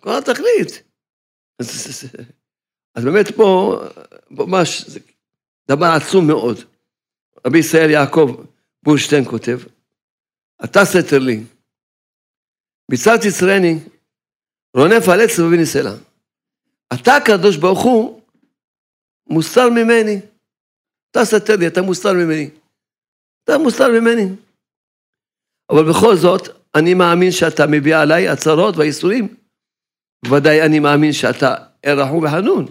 Speaker 1: כל התכלית. אז, אז באמת פה, ממש, זה דבר עצום מאוד. רבי ישראל יעקב בורשטיין כותב, אתה סתר לי, מצד תצרני, רונף על עץ ובין סלע. אתה, הקדוש ברוך הוא, מוסר ממני. אתה סתר לי, אתה מוסר ממני. אתה מוסר ממני. אבל בכל זאת, אני מאמין שאתה מביא עליי הצהרות והייסורים. ודאי אני מאמין שאתה רחום וחנון.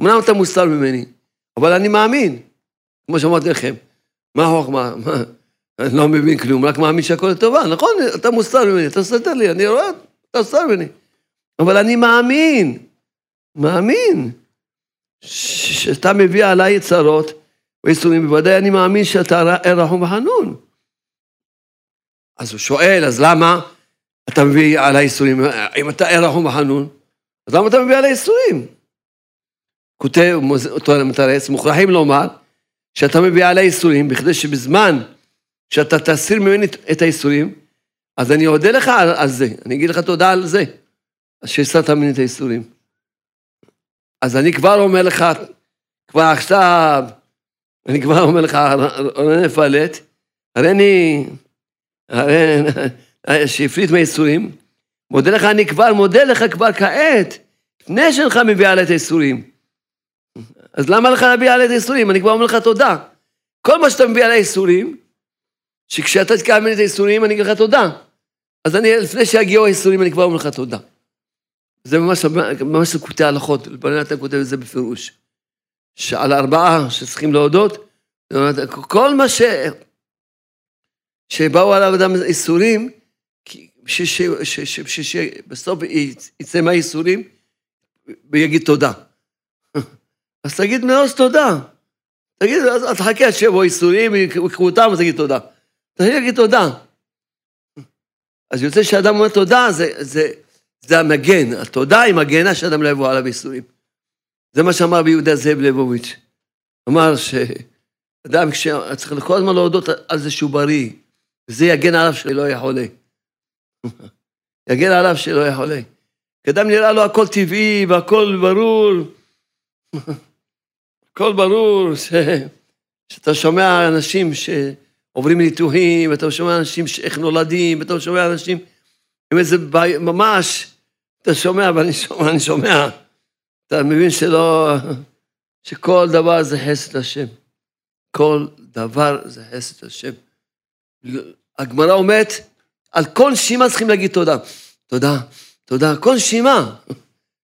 Speaker 1: אמנם אתה מוסר ממני, אבל אני מאמין, כמו שאמרתי לכם. מה החוכמה? אני לא מבין כלום, רק מאמין שהכל לטובה. נכון, אתה מוסר ממני, אתה סתר לי, אני רואה, אתה מוסר ממני. אבל אני מאמין, מאמין, שאתה מביא עליי צרות ואיסורים, בוודאי אני מאמין שאתה רחום וחנון. אז הוא שואל, אז למה אתה מביא על האיסורים? אם אתה רחום וחנון, אז למה אתה מביא על האיסורים? כותב מתרץ, מוכרחים לומר שאתה מביא על האיסורים, בכדי שבזמן שאתה תסיר ממני את האיסורים, אז אני אודה לך על, על זה, אני אגיד לך תודה על זה, שהסרת ממני את האיסורים. אז אני כבר אומר לך, כבר עכשיו, אני כבר אומר לך, רונן אפלט, הרי אני, הרי שהפריט מהאיסורים, מודה לך, אני כבר מודה לך כבר כעת, לפני שלך מביא עלי את האיסורים. אז למה לך להביא עלי את האיסורים? אני כבר אומר לך תודה. כל מה שאתה מביא עלי האיסורים, שכשאתה תקרא ממני את האיסורים, אני אגיד לך תודה. אז אני, לפני שיגיעו האיסורים, אני כבר אומר לך תודה. זה ממש, ממש קוטעי הלכות, אתה כותב את זה בפירוש. שעל ארבעה שצריכים להודות, כל מה ש... שבאו עליו אדם איסורים, שבסוף יצא מהאיסורים ויגיד תודה. אז תגיד מראש תודה. תגיד, אז תחכה עד שיבואו איסורים, יקחו אותם, אז תגיד תודה. תגיד תודה. אז יוצא שאדם אומר תודה, זה, זה, זה המגן. התודה היא מגנה שאדם לא יבוא עליו איסורים. זה מה שאמר ביהודה זאב ליבוביץ'. אמר שאדם צריך כל הזמן להודות על זה שהוא בריא, וזה יגן עליו שלא יהיה חולה. יגן עליו שלא יהיה חולה. כי אדם נראה לו הכל טבעי והכל ברור. הכל ברור ש... שאתה שומע אנשים שעוברים ניתוחים, ואתה שומע אנשים איך נולדים, ואתה שומע אנשים עם איזה בעיה, ממש, אתה שומע, ואני שומע, אני שומע, אתה מבין שלא, שכל דבר זה חסד השם. כל דבר זה חסד השם. הגמרא אומרת, על כל נשימה צריכים להגיד תודה. תודה, תודה, כל נשימה.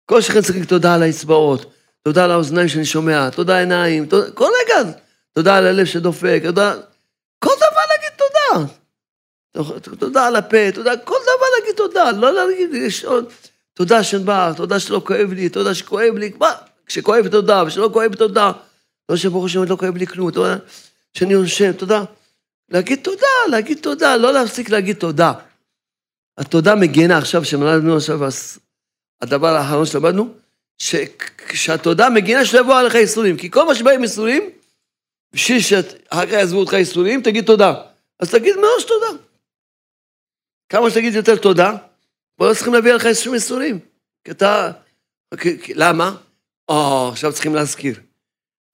Speaker 1: כל שכן צריך להגיד תודה על האצבעות, תודה על האוזניים שאני שומע, תודה עיניים, תודה, כל רגע, תודה על הלב שדופק, תודה, כל דבר להגיד תודה. תודה על הפה, תודה, כל דבר להגיד תודה, לא להגיד, לשאול, תודה שנבח, תודה שלא כואב לי, תודה שכואב לי, מה, כשכואב תודה, ושלא כואב תודה, לא שברוך השם לא כואב לי כלום, תודה שאני נושם, תודה. להגיד תודה, להגיד תודה, לא להפסיק להגיד תודה. התודה מגינה עכשיו, שמלמדנו עכשיו, הדבר האחרון שלמדנו, שכשהתודה מגינה שלא יבואו עליך ייסורים, כי כל מה שבא עם ייסורים, בשביל שאחר כך יעזבו אותך ייסורים, תגיד תודה. אז תגיד מראש תודה. כמה שתגיד יותר תודה, לא צריכים להביא עליך שום ייסורים. כי אתה... למה? או, עכשיו צריכים להזכיר.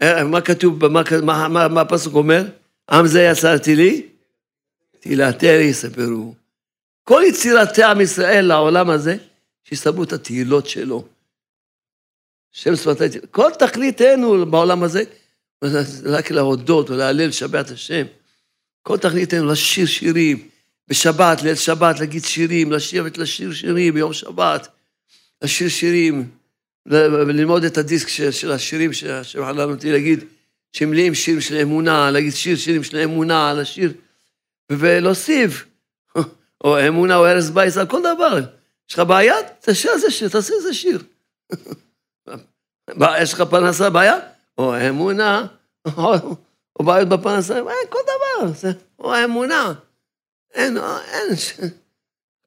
Speaker 1: אה, מה כתוב, מה, הפסוק אומר? עם זה יצרתי לי? תהילתי יספרו. כל יצירתי עם ישראל לעולם הזה, שיספרו את התהילות שלו. שם שפתי, כל תכליתנו בעולם הזה, רק להודות ולהלל, לשבח את השם. כל תכליתנו, לשיר שירים, בשבת, ליל שבת, להגיד שירים, לשבת לשיר שירים ביום שבת, לשיר שירים, וללמוד את הדיסק של, של השירים שהשם חלל אותי להגיד, שמלאים שירים של אמונה, להגיד שיר שירים של אמונה, לשיר, ולהוסיף, או אמונה או ארז בייס, על כל דבר. יש לך בעיה? תעשה איזה שיר, תעשה איזה שיר. יש לך פרנסה בעיה? או אמונה, או בעיות בפרנסה, אין, כל דבר, או אמונה. אין, אין,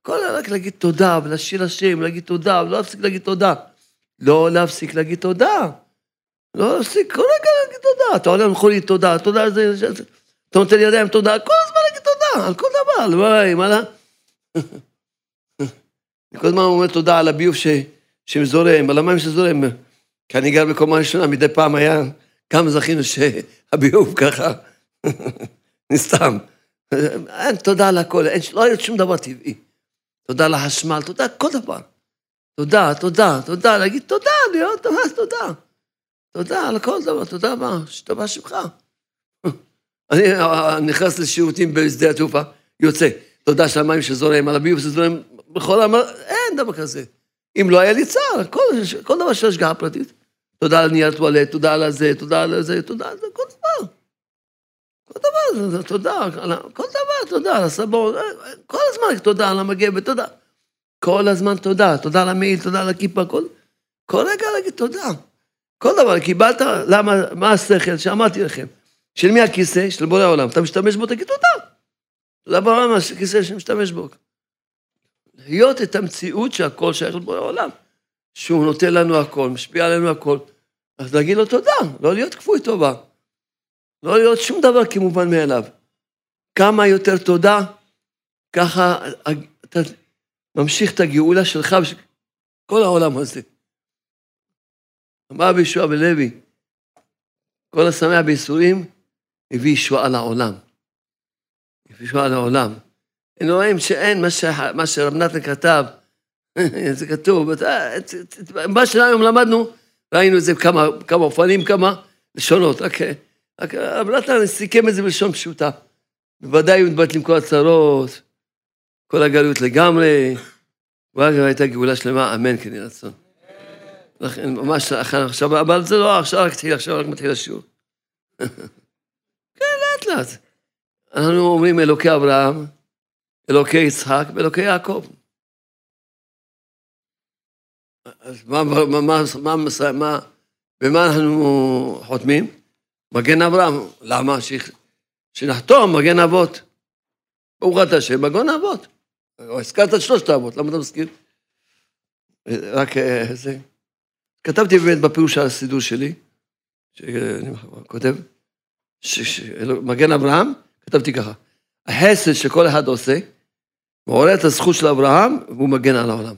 Speaker 1: הכל רק להגיד תודה, ולשיר השם, להגיד תודה, ולא להפסיק להגיד תודה. לא להפסיק להגיד תודה. לא להפסיק כל רגע להגיד תודה. אתה עולה למכונית, תודה, תודה, זה, זה. אתה נותן ידיים, תודה, כל הזמן להגיד תודה, על כל דבר, וואי, מה לה? אני כל הזמן אומר תודה על הביוב ש, שזורם, על המים שזורם. כי אני גר בקומה ראשונה, מדי פעם היה, כמה זכינו שהביוב ככה, נסתם. אין, תודה על הכל, אין, לא היה שום דבר טבעי. תודה לחשמל, תודה, כל דבר. תודה, תודה, תודה, להגיד תודה, להיות תודה, תודה. תודה על כל דבר, תודה רבה, שתבע שמך. אני נכנס לשירותים בשדה התעופה, יוצא, תודה של המים שזורם, על הביוב שזורם בכל המ... אין דבר כזה. אם לא היה לי צער, כל, כל דבר של השגחה פרטית. תודה על נייר טואלט, תודה על הזה, תודה על זה, תודה על זה, כל דבר. כל דבר, תודה, כל דבר, תודה על הסבון, כל הזמן תודה על המגבת, תודה. כל הזמן תודה, תודה על המעיל, תודה על הכיפה, כל, כל רגע להגיד תודה. כל דבר, קיבלת, למה, מה השכל שאמרתי לכם? של מי הכיסא? של בורא העולם. אתה משתמש בו, תגיד תודה. תודה מה הכיסא שמשתמש בו. להיות את המציאות שהכל שייך לבורא העולם. שהוא נותן לנו הכל, משפיע עלינו הכל. אז להגיד לו תודה, לא להיות כפוי טובה. לא להיות שום דבר כמובן מאליו. כמה יותר תודה, ככה אתה ממשיך את הגאולה שלך ושל כל העולם הזה. אמר בישוע בלוי, כל השמח בייסורים הביא ישועה לעולם. הביא ישועה לעולם. הם רואים שאין מה, שרב נתן כתב, זה כתוב, מה שהיום למדנו, ראינו את זה כמה, אופנים, כמה לשונות, רק, רב נתן סיכם את זה בלשון פשוטה. בוודאי הוא מתבטלים כל הצרות, כל הגלות לגמרי, ואז הייתה גאולה שלמה, אמן כן יהי רצון. לכן, ממש עכשיו, אבל זה לא עכשיו רק התחיל, עכשיו רק מתחיל השיעור. כן, לאט לאט. אנחנו אומרים אלוקי אברהם, אלוקי יצחק ואלוקי יעקב. אז מה, מה, מה, מה, מה, במה אנחנו חותמים? מגן אברהם. למה? שנחתום מגן אבות. ברוך אתה השם, מגן אבות. הזכרת את שלושת האבות, למה אתה מזכיר? רק אה, זה. כתבתי באמת בפירוש על הסידור שלי, שאני כותב, מגן אברהם, כתבתי ככה, החסד שכל אחד עושה, מעורר את הזכות של אברהם, והוא מגן על העולם.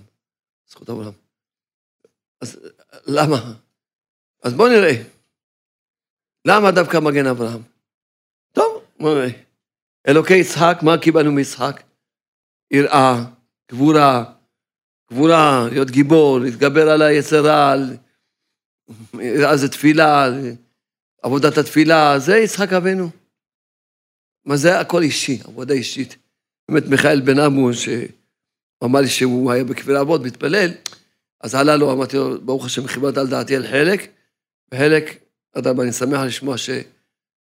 Speaker 1: זכות אברהם. אז למה? אז בואו נראה. למה דווקא מגן אברהם? טוב, בואו נראה. אלוקי יצחק, מה קיבלנו מיצחק? יראה, גבורה, גבורה, להיות גיבור, להתגבר על היצרה, אז זה תפילה, עבודת התפילה, זה יצחק אבינו. מה זה הכל אישי, עבודה אישית. באמת מיכאל בן עמו, שאמר לי שהוא היה בכפיר אבות, מתפלל, אז עלה לו, אמרתי לו, ברוך השם, חיברת על דעתי על חלק, וחלק, אדם, אני שמח לשמוע ש...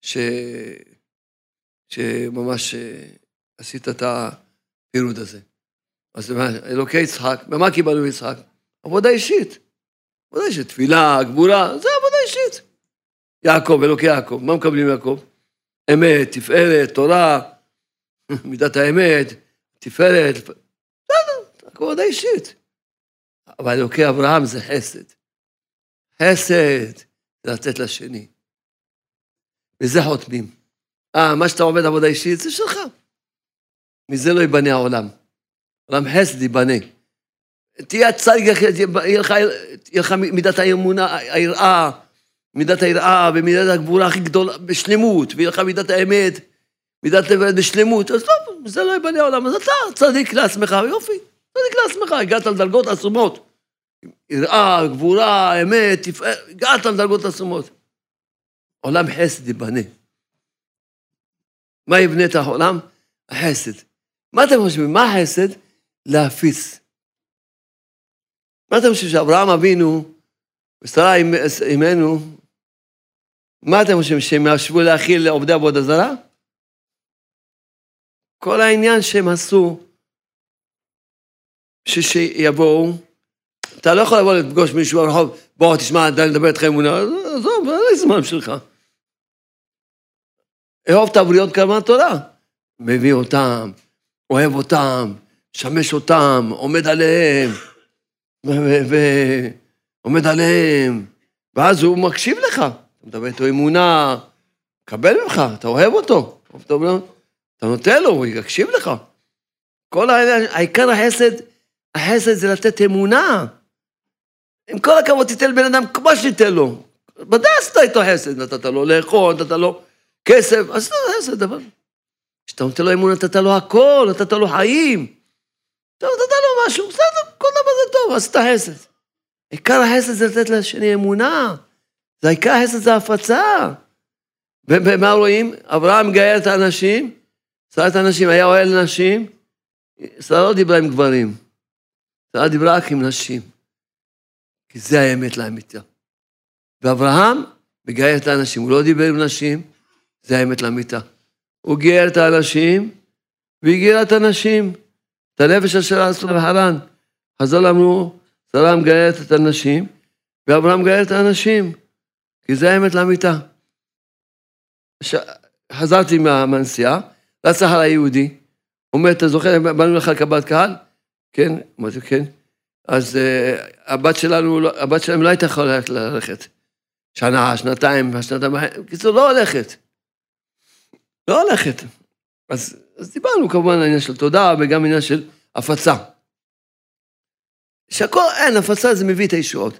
Speaker 1: ש... שממש אה, עשית את הפירוד הזה. אז אלוקי יצחק, ומה קיבלנו מיצחק? עבודה אישית. עבודה אישית, תפילה, גבורה, זה עבודה אישית. יעקב, אלוקי יעקב, מה מקבלים יעקב? אמת, תפארת, תורה, מידת האמת, תפארת, בסדר, עבודה אישית. אבל אלוקי אברהם זה חסד. חסד זה לתת לשני. וזה חותמים. אה, מה שאתה עובד עבודה אישית זה שלך. מזה לא ייבנה העולם. עולם חסד ייבנה. תהיה צדיק, יהיה לך מידת האמונה, היראה, מידת היראה ומידת הגבורה הכי גדולה בשלמות, ויהיה לך מידת האמת, מידת לב בשלמות, אז טוב, זה לא ייבנה העולם, אז אתה צדיק לעצמך, יופי, צדיק לעצמך, הגעת לדרגות עצומות. יראה, גבורה, אמת, הגעת לדרגות עצומות. עולם חסד ייבנה. מה יבנה את העולם? החסד. מה אתם חושבים? מה החסד? להפיץ. מה אתם חושבים שאברהם אבינו ושרה אימנו, מה אתם חושבים, שהם ישבו להכיל לעובדי עבודה זרה? כל העניין שהם עשו, שיבואו, אתה לא יכול לבוא לפגוש מישהו ברחוב, בוא תשמע, אני מדבר איתך אמונה, עזוב, אין לי זמן שלך. אהוב את הבריות כמה תורה. מביא אותם, אוהב אותם, משמש אותם, עומד עליהם, עומד עליהם, ואז הוא מקשיב לך. אתה מדבר איתו אמונה, מקבל ממך, אתה אוהב אותו. אתה נותן לו, הוא יקשיב לך. כל העניין, העיקר החסד, החסד זה לתת אמונה. עם כל הכבוד, תיתן לבן אדם כמו שתיתן לו. ודאי עשית איתו חסד, נתת לו לאכול, נתת לו כסף, עשית לו חסד, אבל... כשאתה נותן לו אמון, נתת לו הכל, נתת לו חיים. אתה נתת לו משהו, בסדר, כל דבר זה טוב, עשית חסד. עיקר החסד זה לתת לשני אמונה. זה העיקר החסד זה הפצה. ומה רואים? אברהם מגייר את האנשים, שרה את האנשים, היה אוהל נשים, שרה לא דיברה עם גברים, שרה דיברה רק עם נשים. כי זה האמת לאמיתה. ואברהם מגייר את האנשים, הוא לא דיבר עם נשים, זה האמת לאמיתה. הוא גייר את האנשים, והגייר את הנשים. את הנפש אשר עשו בחרן. חז"ל אמרו, שרה מגיירת את הנשים, ואברהם מגייר את האנשים, כי זה האמת לאמיתה. ש... חזרתי מהנסיעה, רץ אחר היהודי, אומר, אתה זוכר, באנו לך לקבלת קהל? כן, אמרתי, כן. אז uh, הבת שלנו, לא, הבת שלנו לא הייתה יכולה ללכת. שנה, שנתיים, שנתיים, בקיצור, לא הולכת. לא הולכת. אז, אז דיברנו כמובן על עניין של תודה וגם עניין של הפצה. שהכל, אין, הפצה זה מביא את הישועות.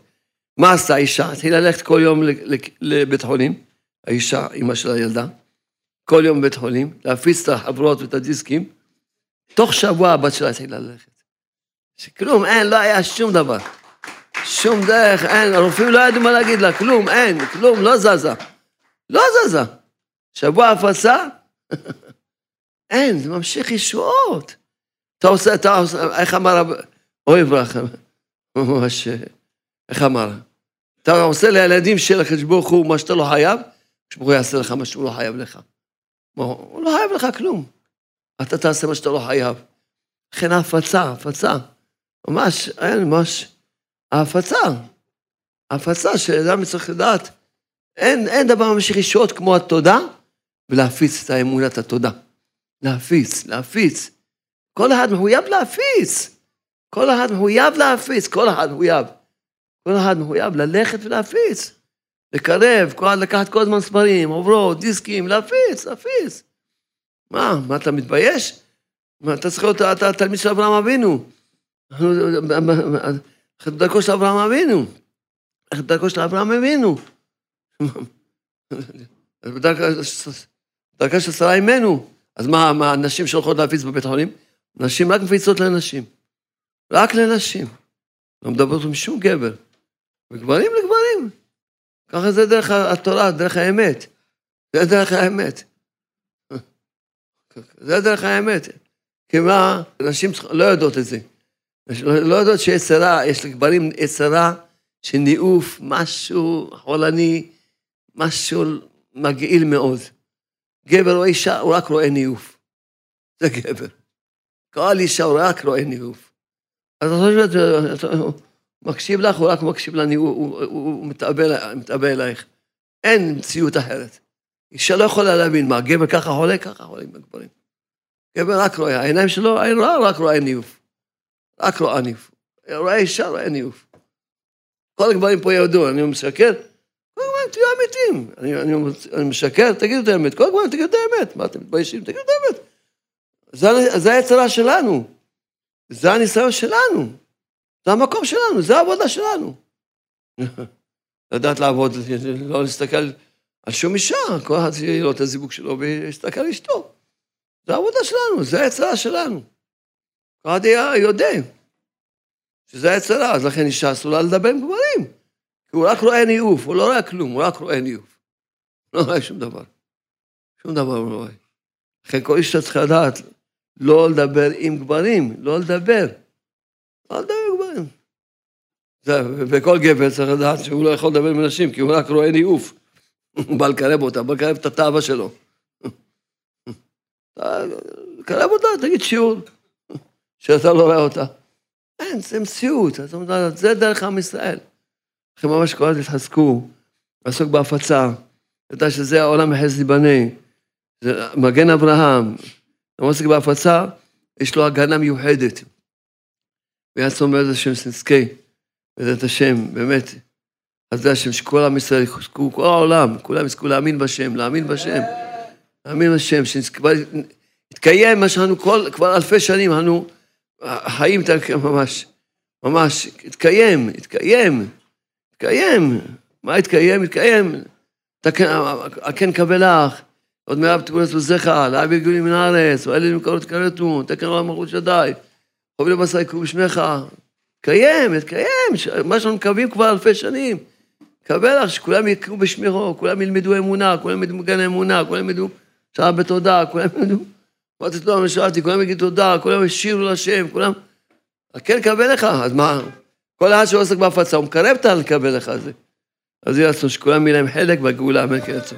Speaker 1: מה עשתה האישה? התחילה ללכת כל יום לבית חולים, האישה, אימא של הילדה, כל יום בבית חולים, להפיץ את החברות ואת הדיסקים. תוך שבוע הבת שלה התחילה ללכת. שכלום, אין, לא היה שום דבר. שום דרך, אין, הרופאים לא ידעו מה להגיד לה, כלום, אין, כלום, לא זזה. לא זזה. שבוע הפצה, אין, זה ממשיך ישועות. אתה עושה, אתה עושה, איך אמר, אוי ברכה, ממש, איך אמר? אתה עושה לילדים של הקדוש ברוך הוא מה שאתה לא חייב, ברוך הוא יעשה לך מה שהוא לא חייב לך. הוא לא חייב לך כלום. אתה תעשה מה שאתה לא חייב. לכן ההפצה, הפצה. ממש, אין, ממש, ההפצה. ההפצה שאדם צריך לדעת. אין, אין דבר ממשיך ישועות כמו התודה, ולהפיץ את האמונת התודה. להפיץ, להפיץ. כל אחד מחויב להפיץ. כל אחד מחויב להפיץ, כל אחד מחויב. כל אחד מחויב ללכת ולהפיץ. לקרב, כל לקחת כל הזמן ספרים, עוברות, דיסקים, להפיץ, להפיץ. מה, מה אתה מתבייש? מה, אתה צריך להיות אתה תלמיד של אברהם אבינו. איך דרכו של אברהם אבינו. איך דרכו של אברהם אבינו. דרכה של שרה אימנו. אז מה, מה, הנשים שהולכות להפיץ בבית החולים? נשים רק מפיצות לנשים. רק לנשים. לא מדברות עם שום גבר. וגברים לגברים. ככה זה דרך התורה, דרך האמת. זה דרך האמת. זה דרך האמת. כי מה, נשים לא יודעות את זה. לא יודעות שיש צרה, יש לגברים צרה של ניאוף, משהו חולני, משהו מגעיל מאוד. גבר או אישה, הוא רק רואה ניאוף. זה גבר. כל אישה הוא רק רואה ניאוף. אז אתה חושב, הוא מקשיב לך, הוא רק מקשיב לניאוף, הוא, הוא, הוא מתאבא אלייך. אין מציאות אחרת. אישה לא יכולה להבין מה, גבר ככה חולה, ככה חולה עם הגברים. גבר רק רואה, העיניים שלו, רואה, רק רואה ניאוף. רק רואה ניאוף. רואה אישה, רואה ניאוף. כל הגברים פה ידעו, אני משקר, תהיו אמיתיים. אני, אני, אני משקר, תגידו את האמת. כל הזמן תגידו את האמת. מה, אתם מתביישים? תגידו את האמת. זה, זה היצרה שלנו. זה הניסיון שלנו. זה המקום שלנו, זה העבודה שלנו. לדעת לעבוד, לא להסתכל על שום אישה, כל אחד לו את הזיווג שלו ויסתכל על אשתו. זה העבודה שלנו, זה היצרה שלנו. כל אחד יודע שזה היצרה, אז לכן אישה אסור לה לדבר עם גברים. הוא רק רואה ניאוף, הוא לא רואה כלום, הוא רק רואה ניאוף. לא רואה שום דבר. שום דבר הוא לא רואה. לכן כל איש צריך לדעת, לא לדבר עם גברים, לא לדבר. לא לדבר עם. וכל גבר צריך לדעת שהוא לא יכול לדבר עם אנשים, כי הוא רק רואה ניאוף. הוא בא לקרב אותה, בא לקרב את התאווה שלו. קרב אותה, תגיד שיעור, שאתה לא רואה אותה. אין, זה מציאות, זה דרך עם ישראל. לכן ממש כל הזמן תתחזקו, לעסוק בהפצה, לדעת שזה העולם החסד ייבנה, זה מגן אברהם, עוסק בהפצה, יש לו הגנה מיוחדת. ויעץ אומר זה שם שנזכה בעזרת השם, באמת, חסדי השם, שכל עם ישראל יחזקו, כל העולם, כולם יזכו להאמין בשם, להאמין בשם, להאמין בשם, שיתקיים מה שאנו כל, כבר אלפי שנים, אנו חיים ממש, ממש, התקיים, התקיים, התקיים, מה התקיים? התקיים. כן קבל לך, עוד מעט תקולת עוזיך, להביא גאולים מן הארץ, ואלה למקורות קרתו, תקן עולם מלכות שדי, חובי לבשר יקרו בשמך. התקיים, התקיים, מה שאנחנו מקווים כבר אלפי שנים. קבל לך שכולם יקראו בשמירו, כולם ילמדו אמונה, כולם ילמדו מגן האמונה, כולם ילמדו שעה בתודה, כולם ילמדו... אמרתי תודה, מה שאלתי, כולם יגידו תודה, כולם ישירו להשם, כולם... כן, קבל לך, אז מה? כל אחד שעוסק בהפצה, הוא מקרב את הלקבל לך את זה. אז יעשו שכולם יהיה להם חלק בגאולה, אמן כן יצאו.